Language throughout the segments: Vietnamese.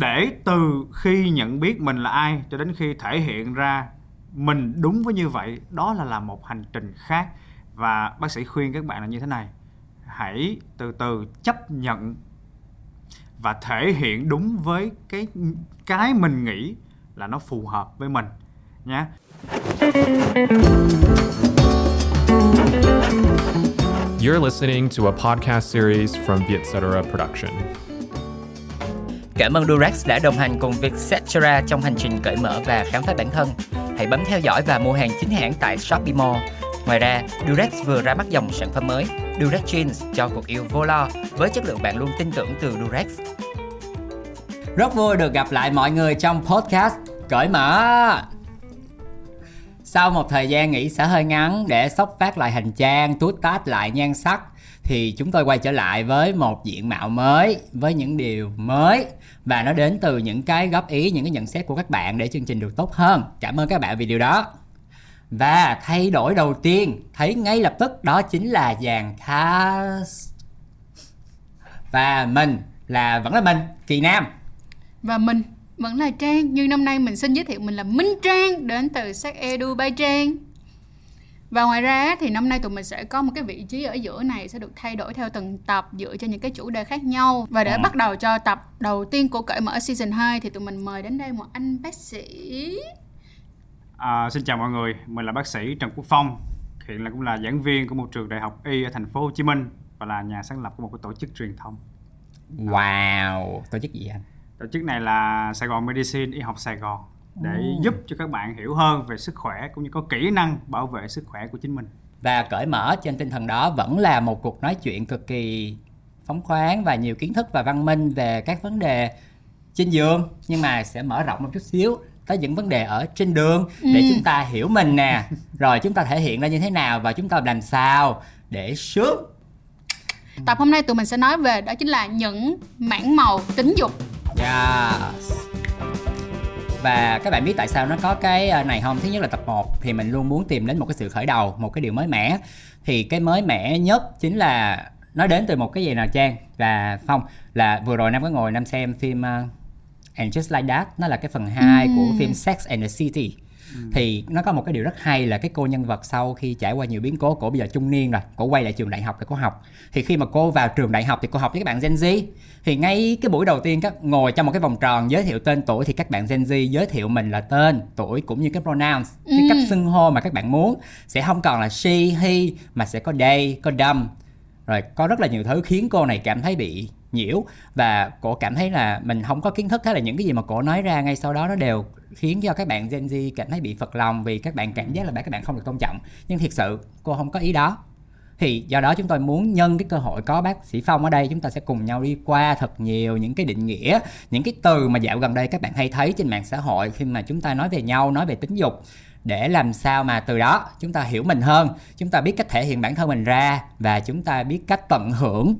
để từ khi nhận biết mình là ai cho đến khi thể hiện ra mình đúng với như vậy, đó là là một hành trình khác và bác sĩ khuyên các bạn là như thế này, hãy từ từ chấp nhận và thể hiện đúng với cái cái mình nghĩ là nó phù hợp với mình nhé You're listening to a podcast series from Vietcetera Production. Cảm ơn Durex đã đồng hành cùng Vietcetera trong hành trình cởi mở và khám phá bản thân. Hãy bấm theo dõi và mua hàng chính hãng tại Shopee Mall. Ngoài ra, Durex vừa ra mắt dòng sản phẩm mới Durex Jeans cho cuộc yêu vô lo với chất lượng bạn luôn tin tưởng từ Durex. Rất vui được gặp lại mọi người trong podcast Cởi mở. Sau một thời gian nghỉ sẽ hơi ngắn để sốc phát lại hành trang, tút tát lại nhan sắc thì chúng tôi quay trở lại với một diện mạo mới, với những điều mới và nó đến từ những cái góp ý, những cái nhận xét của các bạn để chương trình được tốt hơn. Cảm ơn các bạn vì điều đó. Và thay đổi đầu tiên thấy ngay lập tức đó chính là dàn cast. Và mình là vẫn là mình, Kỳ Nam. Và mình vẫn là Trang Nhưng năm nay mình xin giới thiệu mình là Minh Trang Đến từ Sắc Edu by Trang và ngoài ra thì năm nay tụi mình sẽ có một cái vị trí ở giữa này Sẽ được thay đổi theo từng tập dựa trên những cái chủ đề khác nhau Và để à. bắt đầu cho tập đầu tiên của cởi mở season 2 Thì tụi mình mời đến đây một anh bác sĩ à, Xin chào mọi người, mình là bác sĩ Trần Quốc Phong Hiện là cũng là giảng viên của một trường đại học Y ở thành phố Hồ Chí Minh Và là nhà sáng lập của một cái tổ chức truyền thông Wow, tổ chức gì anh? tổ chức này là Sài Gòn Medicine y học Sài Gòn để oh. giúp cho các bạn hiểu hơn về sức khỏe cũng như có kỹ năng bảo vệ sức khỏe của chính mình. Và cởi mở trên tinh thần đó vẫn là một cuộc nói chuyện cực kỳ phóng khoáng và nhiều kiến thức và văn minh về các vấn đề trên giường. Nhưng mà sẽ mở rộng một chút xíu tới những vấn đề ở trên đường để ừ. chúng ta hiểu mình nè. Rồi chúng ta thể hiện ra như thế nào và chúng ta làm sao để sướng tập hôm nay tụi mình sẽ nói về đó chính là những mảng màu tính dục. Yes và các bạn biết tại sao nó có cái ờ, này không? Thứ nhất là tập 1 thì mình luôn muốn tìm đến một cái sự khởi đầu, một cái điều mới mẻ. Thì cái mới mẻ nhất chính là nó đến từ một cái gì nào Trang và Phong là vừa rồi Nam có ngồi Nam xem phim uh, And Just Like That, nó là cái phần 2 mm. của phim Sex and the City. Ừ. thì nó có một cái điều rất hay là cái cô nhân vật sau khi trải qua nhiều biến cố cổ bây giờ trung niên rồi cổ quay lại trường đại học để cô học thì khi mà cô vào trường đại học thì cô học với các bạn Gen Z thì ngay cái buổi đầu tiên các ngồi trong một cái vòng tròn giới thiệu tên tuổi thì các bạn Gen Z giới thiệu mình là tên tuổi cũng như cái pronouns ừ. cái cách xưng hô mà các bạn muốn sẽ không còn là she he mà sẽ có they có them rồi có rất là nhiều thứ khiến cô này cảm thấy bị nhiễu và cổ cảm thấy là mình không có kiến thức thế là những cái gì mà cổ nói ra ngay sau đó nó đều khiến cho các bạn Gen Z cảm thấy bị phật lòng vì các bạn cảm giác là các bạn không được tôn trọng. Nhưng thiệt sự, cô không có ý đó. Thì do đó chúng tôi muốn nhân cái cơ hội có bác sĩ phong ở đây, chúng ta sẽ cùng nhau đi qua thật nhiều những cái định nghĩa, những cái từ mà dạo gần đây các bạn hay thấy trên mạng xã hội khi mà chúng ta nói về nhau, nói về tính dục. Để làm sao mà từ đó chúng ta hiểu mình hơn, chúng ta biết cách thể hiện bản thân mình ra và chúng ta biết cách tận hưởng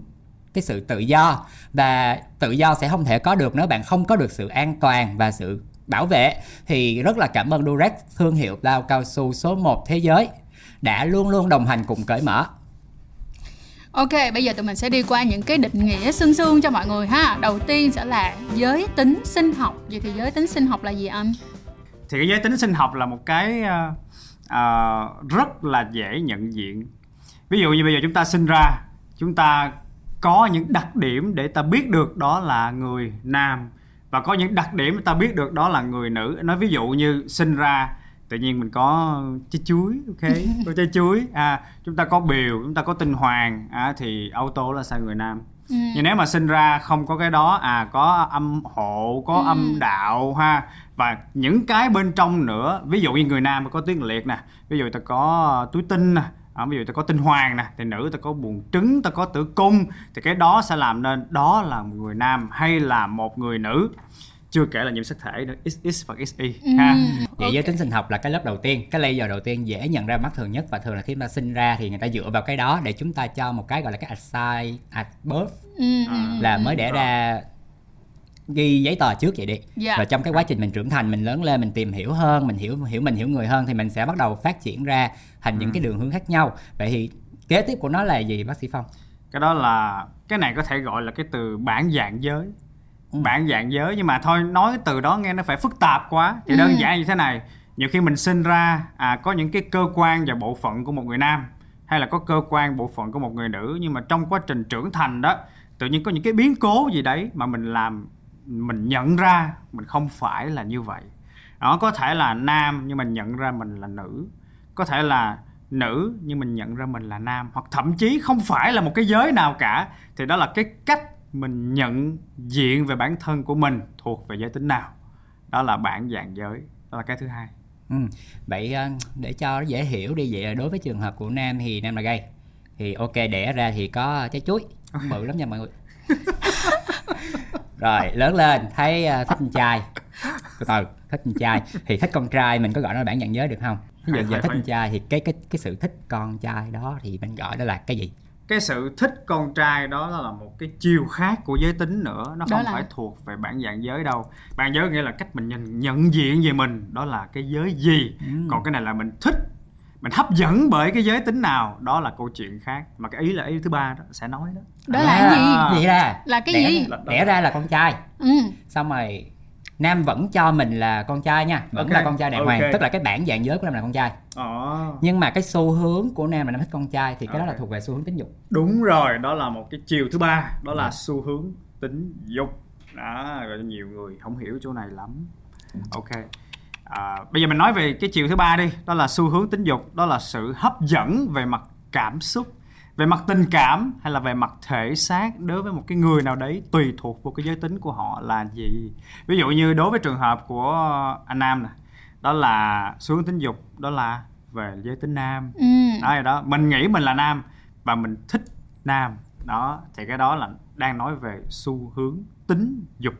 cái sự tự do và tự do sẽ không thể có được nếu bạn không có được sự an toàn và sự bảo vệ thì rất là cảm ơn Durex thương hiệu bao cao su số 1 thế giới đã luôn luôn đồng hành cùng cởi mở Ok, bây giờ tụi mình sẽ đi qua những cái định nghĩa xương xương cho mọi người ha. Đầu tiên sẽ là giới tính sinh học. Vậy thì giới tính sinh học là gì anh? Thì cái giới tính sinh học là một cái uh, uh, rất là dễ nhận diện. Ví dụ như bây giờ chúng ta sinh ra, chúng ta có những đặc điểm để ta biết được đó là người nam. Và có những đặc điểm ta biết được đó là người nữ. Nói ví dụ như sinh ra tự nhiên mình có trái chuối ok? Có trái chuối. À chúng ta có biểu chúng ta có tinh hoàng. À, thì auto là sao người nam? Ừ. nhưng nếu mà sinh ra không có cái đó à có âm hộ có ừ. âm đạo ha. Và những cái bên trong nữa ví dụ như người nam có tuyến liệt nè ví dụ ta có túi tinh nè à, ví dụ ta có tinh hoàng nè thì nữ ta có buồng trứng ta có tử cung thì cái đó sẽ làm nên đó là một người nam hay là một người nữ. Chưa kể là nhiễm sắc thể nữa XX và XY ừ, ha. Vậy okay. giới tính sinh học là cái lớp đầu tiên cái layer đầu tiên dễ nhận ra mắt thường nhất và thường là khi ta sinh ra thì người ta dựa vào cái đó để chúng ta cho một cái gọi là cái assign at birth. Ừ, à, là mới đẻ ra ghi giấy tờ trước vậy đi. Yeah. Dạ. rồi trong cái quá trình mình trưởng thành mình lớn lên mình tìm hiểu hơn mình hiểu hiểu mình hiểu người hơn thì mình sẽ bắt đầu phát triển ra thành những cái đường hướng khác nhau. Vậy thì kế tiếp của nó là gì bác sĩ phong? Cái đó là cái này có thể gọi là cái từ bản dạng giới. Bản dạng giới nhưng mà thôi nói cái từ đó nghe nó phải phức tạp quá. Thì đơn giản như thế này nhiều khi mình sinh ra à, có những cái cơ quan và bộ phận của một người nam hay là có cơ quan bộ phận của một người nữ nhưng mà trong quá trình trưởng thành đó tự nhiên có những cái biến cố gì đấy mà mình làm mình nhận ra mình không phải là như vậy. Đó có thể là nam nhưng mình nhận ra mình là nữ. Có thể là nữ nhưng mình nhận ra mình là nam. Hoặc thậm chí không phải là một cái giới nào cả. Thì đó là cái cách mình nhận diện về bản thân của mình thuộc về giới tính nào. Đó là bản dạng giới. Đó là cái thứ hai. Ừ. Vậy ờ, để cho dễ hiểu đi vậy đối với trường hợp của nam thì nam là gay. Thì ok đẻ ra thì có trái chuối. Bự lắm nha mọi người rồi lớn lên thấy ờ, thích con trai. Từ từ thích con trai. Thì thích con trai mình có gọi nó là bản dạng giới được không? Ví dụ Phải, giờ thích con trai thì cái cái cái sự thích con trai đó thì mình gọi đó là cái gì? Cái sự thích con trai đó là một cái chiều khác của giới tính nữa. Nó Đó không là- phải thuộc về bản dạng giới đâu. Bản giới nghĩa là cách mình nhận, nhận diện về mình. Đó là cái giới gì? Còn cái này là mình thích mình hấp dẫn bởi cái giới tính nào? Đó là câu chuyện khác. Mà cái ý là ý thứ ba đó sẽ nói đó đó là cái gì? À. vậy ra. Là cái đẻ, gì? đẻ ra là con trai. Ừ. Xong rồi nam vẫn cho mình là con trai nha. Vẫn Ok, là con trai đàng hoàng. Ok. tức là cái bản dạng giới của nam là con trai. Ồ, nhưng mà cái xu hướng của nam là nam thích con trai thì cái đó là thuộc về xu hướng tính dục. Đúng rồi đó là một cái chiều thứ ba. Đó là xu hướng tính dục. Đó rồi nhiều người không hiểu chỗ này lắm. Ok. À, bây giờ mình nói về cái chiều thứ ba đi. Đó là xu hướng tính dục. Đó là sự hấp dẫn về mặt cảm xúc về mặt tình cảm hay là về mặt thể xác đối với một cái người nào đấy tùy thuộc vào cái giới tính của họ là gì? Ví dụ như đối với trường hợp của anh nam nè đó là xu hướng tính dục đó là về giới tính nam. Ừ. Đó rồi đó. Mình nghĩ mình là nam và mình thích nam. Đó thì cái đó là đang nói về xu hướng tính dục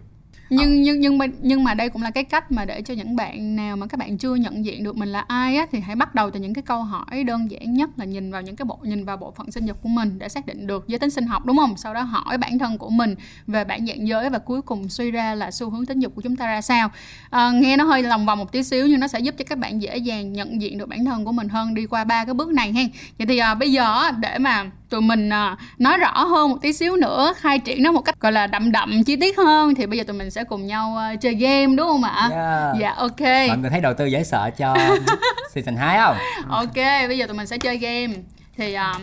nhưng nhưng nhưng mà nhưng mà đây cũng là cái cách mà để cho những bạn nào mà các bạn chưa nhận diện được mình là ai á thì hãy bắt đầu từ những cái câu hỏi đơn giản nhất là nhìn vào những cái bộ nhìn vào bộ phận sinh dục của mình để xác định được giới tính sinh học đúng không? Sau đó hỏi bản thân của mình về bản dạng giới và cuối cùng suy ra là xu hướng tính dục của chúng ta ra sao. À, nghe nó hơi lòng vòng một tí xíu nhưng nó sẽ giúp cho các bạn dễ dàng nhận diện được bản thân của mình hơn đi qua ba cái bước này hen. Vậy thì à, bây giờ để mà tụi mình à, nói rõ hơn một tí xíu nữa khai triển nó một cách gọi là đậm đậm chi tiết hơn. Thì bây giờ tụi mình sẽ cùng nhau à, chơi game đúng không ạ? Yeah. dạ ok. Mọi người thấy đầu tư dễ sợ cho season 2 không? Ok bây giờ tụi mình sẽ chơi game. Thì à,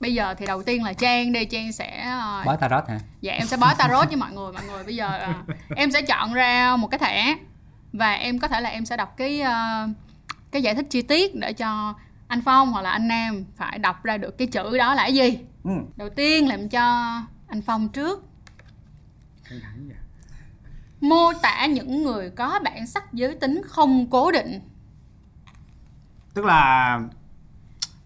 bây giờ thì đầu tiên là trang đi. Trang sẽ à, bói tarot hả? Dạ em sẽ bói tarot với mọi người. Mọi người bây giờ à, em sẽ chọn ra một cái thẻ. Và em có thể là em sẽ đọc cái à, cái giải thích chi tiết để cho anh Phong hoặc là anh Nam phải đọc ra được cái chữ đó là cái gì? Ừ. đầu tiên làm cho anh Phong trước. Mô tả những người có bản sắc giới tính không cố định. Tức là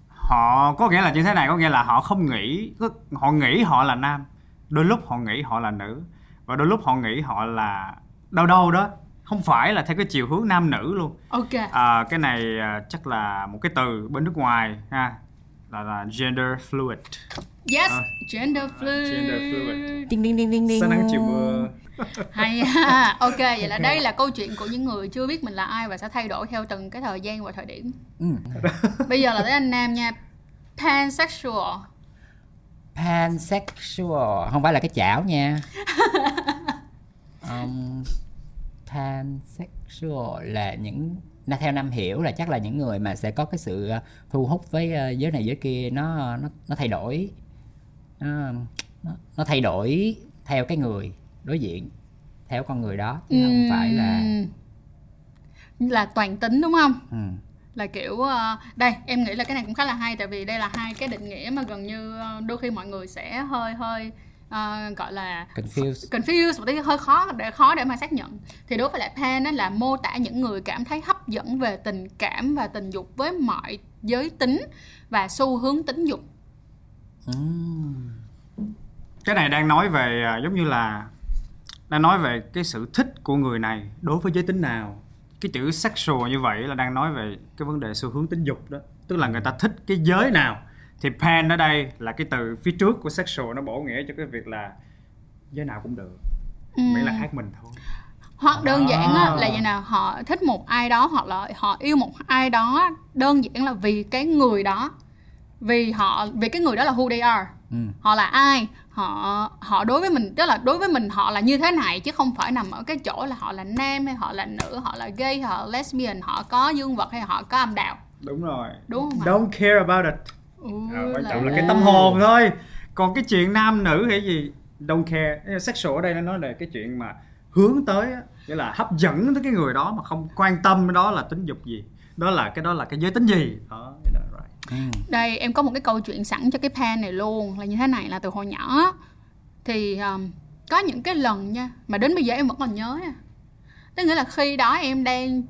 họ có nghĩa là như thế này có nghĩa là họ không nghĩ họ nghĩ họ là nam đôi lúc họ nghĩ họ là nữ và đôi lúc họ nghĩ họ là đâu đâu đó không phải là theo cái chiều hướng nam nữ luôn ok à, cái này à, chắc là một cái từ bên nước ngoài ha là, là gender fluid yes À. gender fluid, gender fluid. Ding ding ding ding ding. sáng nắng chiều mưa hay ha ok vậy là đây là câu chuyện của những người chưa biết mình là ai và sẽ thay đổi theo từng cái thời gian và thời điểm Ừ. bây giờ là tới anh nam nha pansexual Pansexual không phải là cái chảo nha. um, pansexual là những na theo năm hiểu là chắc là những người mà sẽ có cái sự uh, thu hút với uh, giới này giới kia nó nó nó thay đổi. Nó, nó, nó thay đổi theo cái người đối diện theo con người đó chứ không phải là là toàn tính đúng không? Ừ. là kiểu ờ, đây em nghĩ là cái này cũng khá là hay tại vì đây là hai cái định nghĩa mà gần như ờ, đôi khi mọi người sẽ hơi hơi ờ, gọi là confused. Confused một tí hơi khó để khó để mà xác nhận. Thì đối với lại pan là mô tả những người cảm thấy hấp dẫn về tình cảm và tình dục với mọi giới tính và xu hướng tính dục. Ừm. cái này đang nói về à, giống như là đang nói về cái sự thích của người này đối với giới tính nào. Cái chữ sexual như vậy là đang nói về cái vấn đề xu hướng tính dục đó. Tức là người ta thích cái giới nào thì pan ở đây là cái từ phía trước của sexual nó bổ nghĩa cho cái việc là giới nào cũng được. Miễn là khác mình thôi. Hoặc đơn giản á, À. là như nào họ thích một ai đó hoặc là họ yêu một ai đó đơn giản là vì cái người đó. Vì họ vì cái người đó là who they are. Ừ. họ là ai họ họ đối với mình tức là đối với mình họ là như thế này chứ không phải nằm ở cái chỗ là họ là nam hay họ là nữ họ là gay họ là lesbian họ có dương vật hay họ có âm đạo. Đúng rồi. Đúng không don't care about it. ừ, à, quan là- trọng là cái tâm hồn thôi. Còn cái chuyện nam nữ hay gì? Don't care. Sexual ở đây nó nói là cái chuyện mà hướng tới á, nghĩa là hấp dẫn tới cái người đó mà không quan tâm đó là tính dục gì. Đó là cái đó là cái giới tính gì. Đó. Ừ. đây em có một cái câu chuyện sẵn cho cái pan này luôn là như thế này là từ hồi nhỏ thì um, có những cái lần nha mà đến bây giờ em vẫn còn nhớ nha. Tức nghĩa là khi đó em đang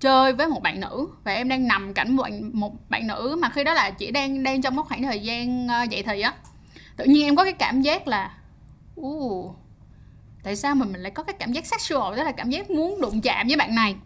chơi với một bạn nữ. Và em đang nằm cạnh một bạn, một bạn nữ mà khi đó là chỉ đang đang trong một khoảng thời gian ờ, dậy thì á. Tự nhiên em có cái cảm giác là uh, tại sao mà mình lại có cái cảm giác sexual đó là cảm giác muốn đụng chạm với bạn này?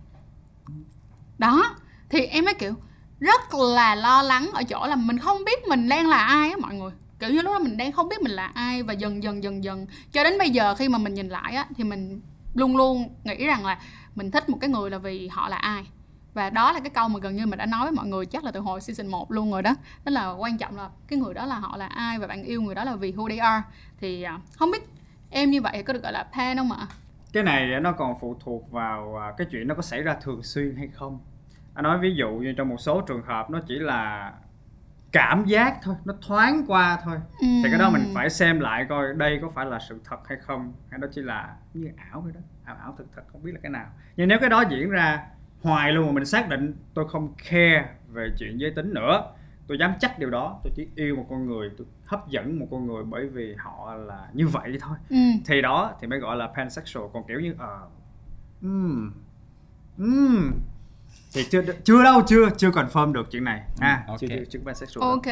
Đó thì em mới kiểu rất là lo lắng ở chỗ là mình không biết mình đang là ai á mọi người. Kiểu như lúc đó mình đang không biết mình là ai và dần dần dần dần. Cho đến bây giờ khi mà mình nhìn lại á thì mình luôn luôn nghĩ rằng là mình thích một cái người là vì họ là ai. Và đó là cái câu mà gần như mình đã nói với mọi người chắc là từ hồi season 1 luôn rồi đó. Đó là quan trọng là cái người đó là họ là ai và bạn yêu người đó là vì who they are. Thì à, không biết em như vậy có được gọi là pan không ạ? Cái này nó còn phụ thuộc vào à, cái chuyện nó có xảy ra thường xuyên hay không. Anh nói ví dụ như trong một số trường hợp nó chỉ là cảm giác thôi nó thoáng qua thôi. Thì cái đó mình phải xem lại coi đây có phải là sự thật hay không hay đó chỉ là như ảo vậy đó ảo ảo thực thật không biết là cái nào nhưng nếu cái đó diễn ra hoài luôn mà mình xác định tôi không care về chuyện giới tính nữa tôi dám chắc điều đó tôi chỉ yêu một con người tôi hấp dẫn một con người bởi vì họ là như vậy thôi ừ. thì đó thì mới gọi là pansexual còn kiểu như ờ ừm ừm thì chưa chưa đâu chưa chưa confirm được chuyện này ha ok. chưa chưa chưa pansexual đâu. ok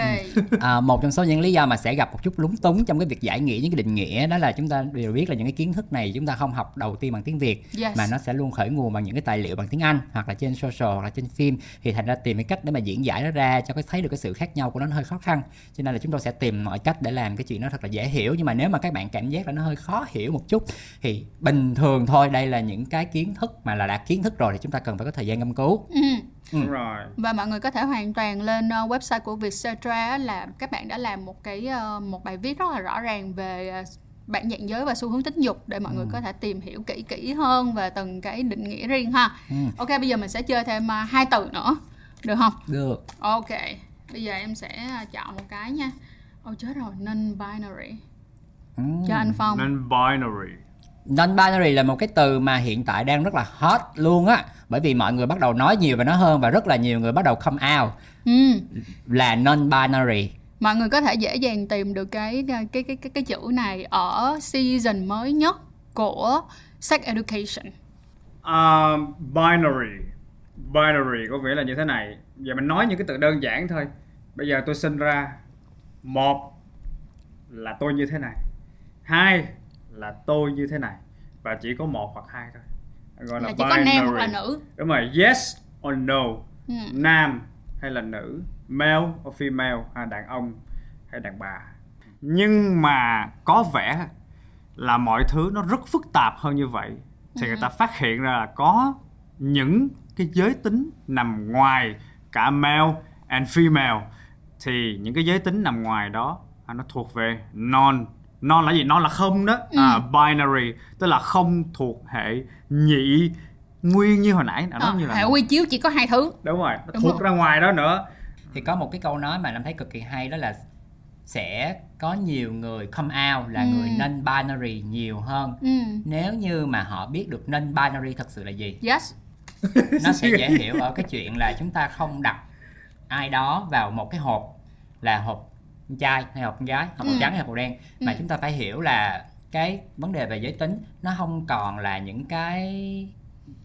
À, một trong số những lý do mà sẽ gặp một chút lúng túng trong cái việc giải nghĩa những cái định nghĩa đó là chúng ta đều biết là những cái kiến thức này chúng ta không học đầu tiên bằng tiếng Việt Yes. mà nó sẽ luôn khởi nguồn bằng những cái tài liệu bằng tiếng Anh hoặc là trên social hoặc là trên phim thì thành ra tìm cái cách để mà diễn giải nó ra cho cái thấy được cái sự khác nhau của nó, nó hơi khó khăn cho nên là chúng tôi sẽ tìm mọi cách để làm cái chuyện nó thật là dễ hiểu nhưng mà nếu mà các bạn cảm giác là nó hơi khó hiểu một chút thì bình thường thôi đây là những cái kiến thức mà là đạt kiến thức rồi thì chúng ta cần phải có thời gian nghiên cứu ừ. đúng rồi và mọi người có thể hoàn toàn lên ờ, website của Vietcetera là các bạn đã làm một cái ờ, một bài viết rất là rõ ràng về ờ, bản dạng giới và xu hướng tính dục để mọi người có thể tìm hiểu kỹ kỹ hơn về từng cái định nghĩa riêng ha. Ừ. Ok bây giờ mình sẽ chơi thêm hai từ nữa được không? được Ok bây giờ em sẽ chọn một cái nha. Ôi chết rồi non binary Ừ. cho anh Phong. non binary Non-binary là một cái từ mà hiện tại đang rất là hot luôn á bởi vì mọi người bắt đầu nói nhiều về nó hơn và rất là nhiều người bắt đầu come out. Ừ. là non-binary. Mọi người có thể dễ dàng tìm được cái cái cái cái cái chữ này ở season mới nhất của Sex Education. Um, binary. Binary có nghĩa là như thế này. Giờ mình nói những cái từ đơn giản thôi. Bây giờ tôi sinh ra. Một là tôi như thế này. Hai là tôi như thế này. Và chỉ có một hoặc hai thôi gọi là, Là chỉ có nam hoặc là nữ. đúng rồi yes or no. Ừ. nam hay là nữ male or female à, đàn ông hay đàn bà. Nhưng mà có vẻ là mọi thứ nó rất phức tạp hơn như vậy. Thì người ta phát hiện ra là có những cái giới tính nằm ngoài cả male and female. Thì những cái giới tính nằm ngoài đó à, nó thuộc về non non là gì non là không đó à, binary tức là không thuộc hệ nhị nguyên như hồi nãy đã nói Ờ, như là hệ quy chiếu chỉ có hai thứ. đúng rồi nó Đúng thuộc rồi. ra ngoài đó nữa thì có một cái câu nói mà em thấy cực kỳ hay đó là sẽ có nhiều người come out là Ừ. người non-binary nhiều hơn Ừ. nếu như mà họ biết được non-binary thật sự là gì Yes. nó sẽ dễ hiểu ở cái chuyện là chúng ta không đặt ai đó vào một cái hộp là hộp con trai hay hộp con gái hộp màu Ừ. trắng hay màu đen mà Ừ. chúng ta phải hiểu là cái vấn đề về giới tính nó không còn là những cái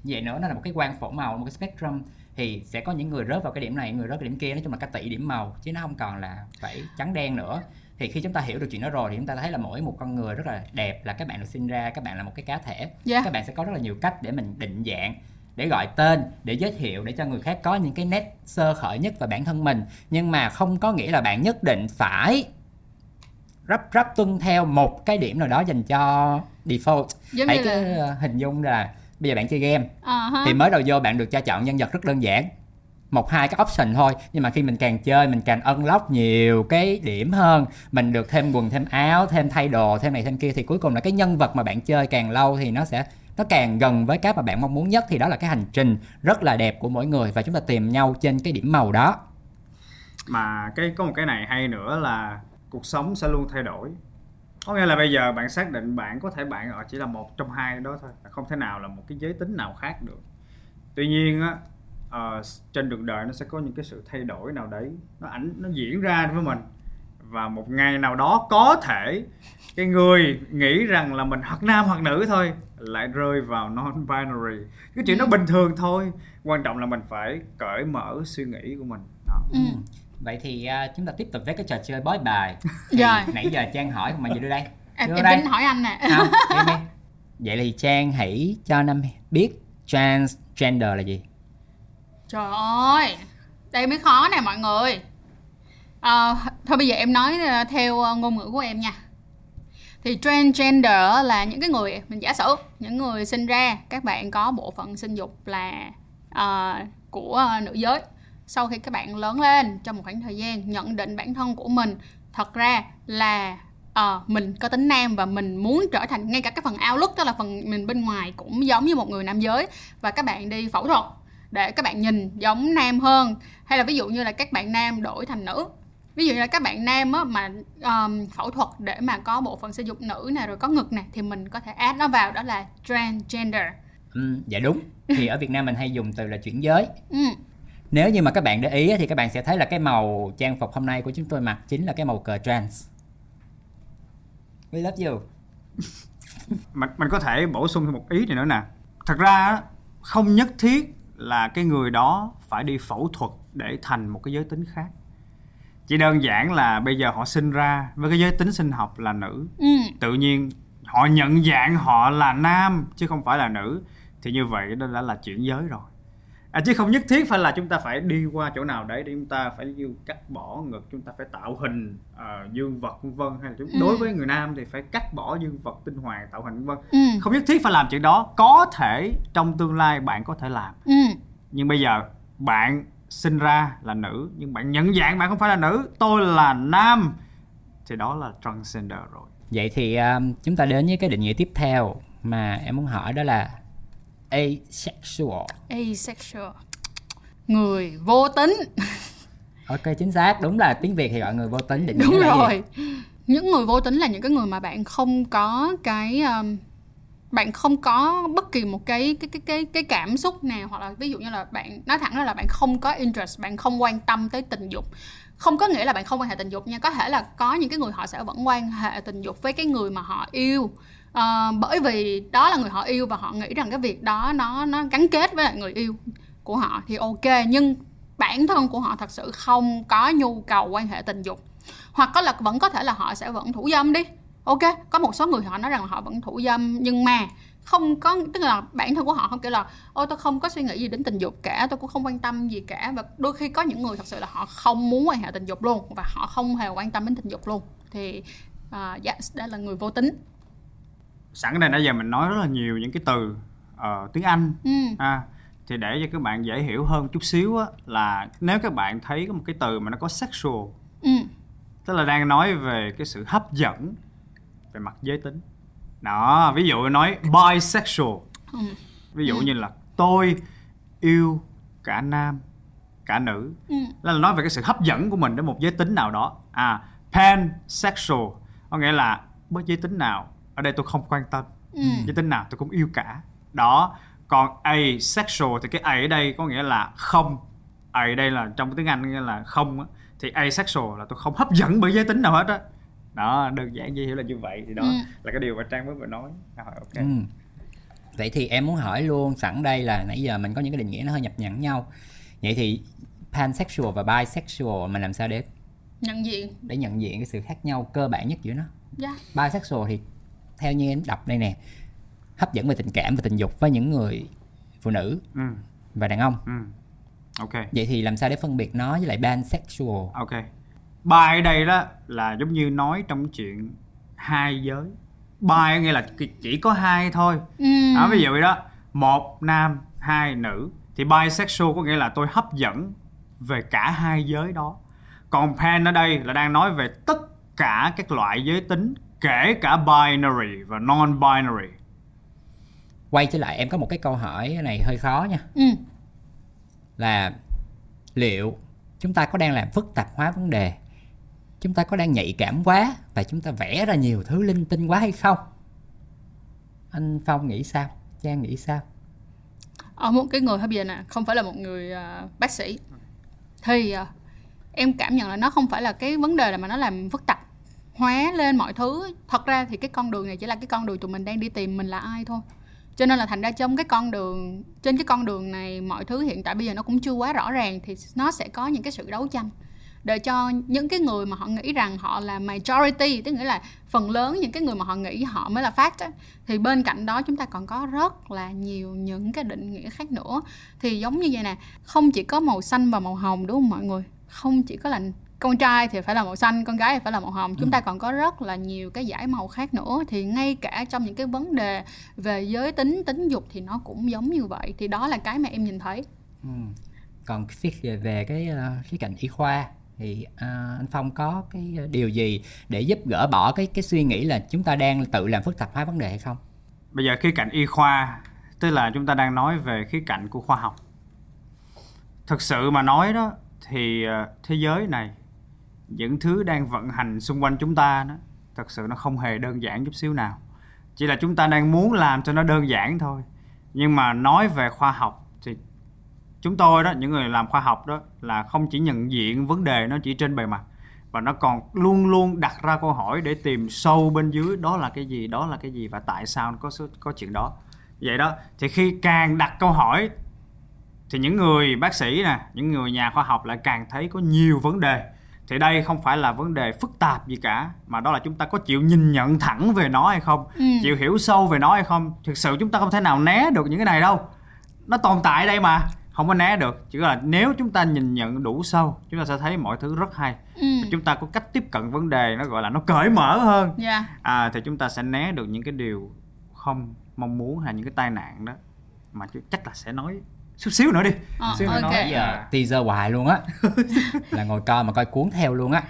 vậy nữa nó là một cái quang phổ màu một cái spectrum thì sẽ có những người rớt vào cái điểm này người rớt cái điểm kia nói chung là cả tỷ điểm màu chứ nó không còn là phải trắng đen nữa thì khi chúng ta hiểu được chuyện đó rồi thì chúng ta thấy là mỗi một con người rất là đẹp là các bạn được sinh ra các bạn là một cái cá thể Dạ. các bạn sẽ có rất là nhiều cách để mình định dạng để gọi tên để giới thiệu để cho người khác có những cái nét sơ khởi nhất về bản thân mình. Nhưng mà không có nghĩa là bạn nhất định phải rắp rắp tuân theo một cái điểm nào đó dành cho default. Giống hãy cứ là hình dung là bây giờ bạn chơi game ha. thì mới đầu vô bạn được cho chọn nhân vật rất đơn giản. Một hai cái option thôi. Nhưng mà khi mình càng chơi mình càng unlock nhiều cái điểm hơn. Mình được thêm quần thêm áo thêm thay đồ thêm này thêm kia. Thì cuối cùng là cái nhân vật mà bạn chơi càng lâu thì nó sẽ nó càng gần với cái mà bạn mong muốn nhất thì đó là cái hành trình rất là đẹp của mỗi người và chúng ta tìm nhau trên cái điểm màu đó. Mà cái có một cái này hay nữa là cuộc sống sẽ luôn thay đổi. Có nghĩa là bây giờ bạn xác định bạn có thể bạn ở chỉ là một trong hai đó thôi không thể nào là một cái giới tính nào khác được. Tuy nhiên á uh, trên đường đời nó sẽ có những cái sự thay đổi nào đấy nó ảnh nó diễn ra với mình và một ngày nào đó có thể cái người nghĩ rằng là mình hoặc nam hoặc nữ thôi lại rơi vào non binary cái chuyện đó bình thường thôi quan trọng là mình phải cởi mở suy nghĩ của mình. Đó. ừ. vậy thì à, chúng ta tiếp tục với cái trò chơi bói bài. Rồi. nãy giờ trang hỏi mà gì đưa đây. Em, đưa em đây tính hỏi anh nè. Vậy thì trang hãy cho năm biết transgender là gì. Trời ơi, đây mới khó nè mọi người à, thôi bây giờ em nói ờ, theo ờ, ngôn ngữ của em nha. Thì transgender là những cái người mình giả sử những người sinh ra các bạn có bộ phận sinh dục là uh, của nữ giới. Sau khi các bạn lớn lên trong một khoảng thời gian nhận định bản thân của mình thật ra là uh, mình có tính nam và mình muốn trở thành ngay cả cái phần outlook tức là phần mình bên ngoài cũng giống như một người nam giới và các bạn đi phẫu thuật để các bạn nhìn giống nam hơn hay là ví dụ như là các bạn nam đổi thành nữ ví dụ như là các bạn nam á, mà um, phẫu thuật để mà có bộ phận sinh dục nữ nè rồi có ngực nè thì mình có thể add nó vào đó là transgender. Ừ, dạ đúng. Thì ở việt nam mình hay dùng từ là chuyển giới. Ừ. nếu như mà các bạn để ý á, thì các bạn sẽ thấy là cái màu trang phục hôm nay của chúng tôi mặc chính là cái màu cờ trans. We love you. Mình mình có thể bổ sung thêm một ý này nữa nè. Thật ra á, không nhất thiết là cái người đó phải đi phẫu thuật để thành một cái giới tính khác chỉ đơn giản là bây giờ họ sinh ra với cái giới tính sinh học là nữ Ừ. tự nhiên họ nhận dạng họ là nam chứ không phải là nữ thì như vậy đó đã là chuyển giới rồi à, chứ không nhất thiết phải là chúng ta phải đi qua chỗ nào đấy để chúng ta phải yêu cắt bỏ ngực chúng ta phải tạo hình ờ, dương vật vân vân hay là chúng Ừ. đối với người nam thì phải cắt bỏ dương vật tinh hoàng tạo hình vân vân Ừ. không nhất thiết phải làm chuyện đó có thể trong tương lai bạn có thể làm Ừ. nhưng bây giờ bạn sinh ra là nữ nhưng bạn nhận dạng bạn không phải là nữ. Tôi là nam. Thì đó là transgender rồi. Vậy thì um, chúng ta đến với cái định nghĩa tiếp theo mà em muốn hỏi đó là asexual. Asexual. Người vô tính. Ok chính xác. Đúng là tiếng việt thì gọi người vô tính định nghĩa đúng là gì? rồi. Những người vô tính là những cái người mà bạn không có cái um, bạn không có bất kỳ một cái cái cái cái cái cảm xúc nào hoặc là ví dụ như là bạn nói thẳng ra là bạn không có interest bạn không quan tâm tới tình dục. Không có nghĩa là bạn không quan hệ tình dục nha có thể là có những cái người họ sẽ vẫn quan hệ tình dục với cái người mà họ yêu. Ờ, bởi vì đó là người họ yêu và họ nghĩ rằng cái việc đó nó nó gắn kết với lại người yêu của họ thì ok nhưng bản thân của họ thật sự không có nhu cầu quan hệ tình dục. Hoặc có là vẫn có thể là họ sẽ vẫn thủ dâm đi ok có một số người họ nói rằng là họ vẫn thủ dâm nhưng mà không có tức là bản thân của họ không kiểu là ôi tôi không có suy nghĩ gì đến tình dục cả tôi cũng không quan tâm gì cả và đôi khi có những người thật sự là họ không muốn quan hệ tình dục luôn và họ không hề quan tâm đến tình dục luôn thì uh, yes đó là người vô tính sẵn ở đây nãy giờ mình nói rất là nhiều những cái từ ờ, tiếng Anh ừ. à, thì để cho các bạn dễ hiểu hơn chút xíu á, là nếu các bạn thấy có một cái từ mà nó có sexual Ừ. tức là đang nói về cái sự hấp dẫn về mặt giới tính. Đó ví dụ nói bisexual. Ừ. ví dụ Ừ. như là tôi yêu cả nam cả nữ. Ừ. là nói về cái sự hấp dẫn của mình đến một giới tính nào đó. À pansexual có nghĩa là bất giới tính nào ở đây tôi không quan tâm. Ừ. giới tính nào tôi cũng yêu cả. Đó còn asexual thì cái a ở đây có nghĩa là không. A ở đây là trong tiếng anh nghĩa là không á. Thì asexual là tôi không hấp dẫn bởi giới tính nào hết á đó đơn giản dễ hiểu là như vậy thì đó Ừ. là cái điều mà trang mới vừa nói rồi ok Ừ. Vậy thì em muốn hỏi luôn sẵn đây là nãy giờ mình có những cái định nghĩa nó hơi nhập nhằng nhau. Vậy thì pansexual và bisexual mình làm sao để nhận diện để nhận diện cái sự khác nhau cơ bản nhất giữa nó? yeah. Bisexual thì theo như em đọc đây nè, hấp dẫn về tình cảm và tình dục với những người phụ nữ ừ và đàn ông. ừ ok Vậy thì làm sao để phân biệt nó với lại pansexual? ok bi ở đây đó là giống như nói trong chuyện hai giới. Bi nghĩa là chỉ có hai thôi. Ừ. đó, ví dụ vậy đó một nam hai nữ. Thì bisexual có nghĩa là tôi hấp dẫn về cả hai giới đó. Còn pan ở đây là đang nói về tất cả các loại giới tính kể cả binary và non binary quay trở lại em có một cái câu hỏi này hơi khó nha. Ừ. Là liệu chúng ta có đang làm phức tạp hóa vấn đề chúng ta có đang nhạy cảm quá và chúng ta vẽ ra nhiều thứ linh tinh quá hay không? Anh phong nghĩ sao? Trang nghĩ sao? Ở một cái người thôi bây giờ nè không phải là một người uh, bác sĩ. Thì uh, em cảm nhận là nó không phải là cái vấn đề là mà nó làm phức tạp hóa lên mọi thứ. Thật ra thì cái con đường này chỉ là cái con đường tụi mình đang đi tìm mình là ai thôi. Cho nên là thành ra trong cái con đường trên cái con đường này mọi thứ hiện tại bây giờ nó cũng chưa quá rõ ràng thì nó sẽ có những cái sự đấu tranh để cho những cái người mà họ nghĩ rằng họ là majority tức nghĩa là phần lớn những cái người mà họ nghĩ họ mới là fact á, thì bên cạnh đó chúng ta còn có rất là nhiều những cái định nghĩa khác nữa. Thì giống như vậy nè không chỉ có màu xanh và màu hồng đúng không mọi người? Không chỉ có là con trai thì phải là màu xanh con gái thì phải là màu hồng. Chúng ta còn có rất là nhiều cái giải màu khác nữa. Thì ngay cả trong những cái vấn đề về giới tính tính dục thì nó cũng giống như vậy. Thì đó là cái mà em nhìn thấy. Còn phía về, về cái ờ, khía cạnh y khoa thì ờ, anh phong có cái à, điều gì để giúp gỡ bỏ cái cái suy nghĩ là chúng ta đang tự làm phức tạp hóa vấn đề hay không? Bây giờ khía cạnh y khoa tức là chúng ta đang nói về khía cạnh của khoa học. Thực sự mà nói đó thì à, thế giới này những thứ đang vận hành xung quanh chúng ta đó thật sự nó không hề đơn giản chút xíu nào. Chỉ là chúng ta đang muốn làm cho nó đơn giản thôi. Nhưng mà nói về khoa học chúng tôi đó những người làm khoa học đó là không chỉ nhận diện vấn đề nó chỉ trên bề mặt và nó còn luôn luôn đặt ra câu hỏi để tìm sâu bên dưới đó là cái gì đó là cái gì và tại sao nó có có chuyện đó. Vậy đó thì khi càng đặt câu hỏi thì những người bác sĩ nè những người nhà khoa học lại càng thấy có nhiều vấn đề. Thì đây không phải là vấn đề phức tạp gì cả mà đó là chúng ta có chịu nhìn nhận thẳng về nó hay không Ừ. chịu hiểu sâu về nó hay không. Thực sự chúng ta không thể nào né được những cái này đâu. Nó tồn tại đây mà không có né được. Chỉ là nếu chúng ta nhìn nhận đủ sâu chúng ta sẽ thấy mọi thứ rất hay. Ừ. Chúng ta có cách tiếp cận vấn đề nó gọi là nó cởi mở hơn. Dạ. À, thì chúng ta sẽ né được những cái điều không mong muốn hay những cái tai nạn đó. Mà chắc là sẽ nói chút xíu nữa đi. Ờ, xíu nữa ok. nói. Giờ teaser hoài luôn á. Là ngồi coi mà coi cuốn theo luôn á.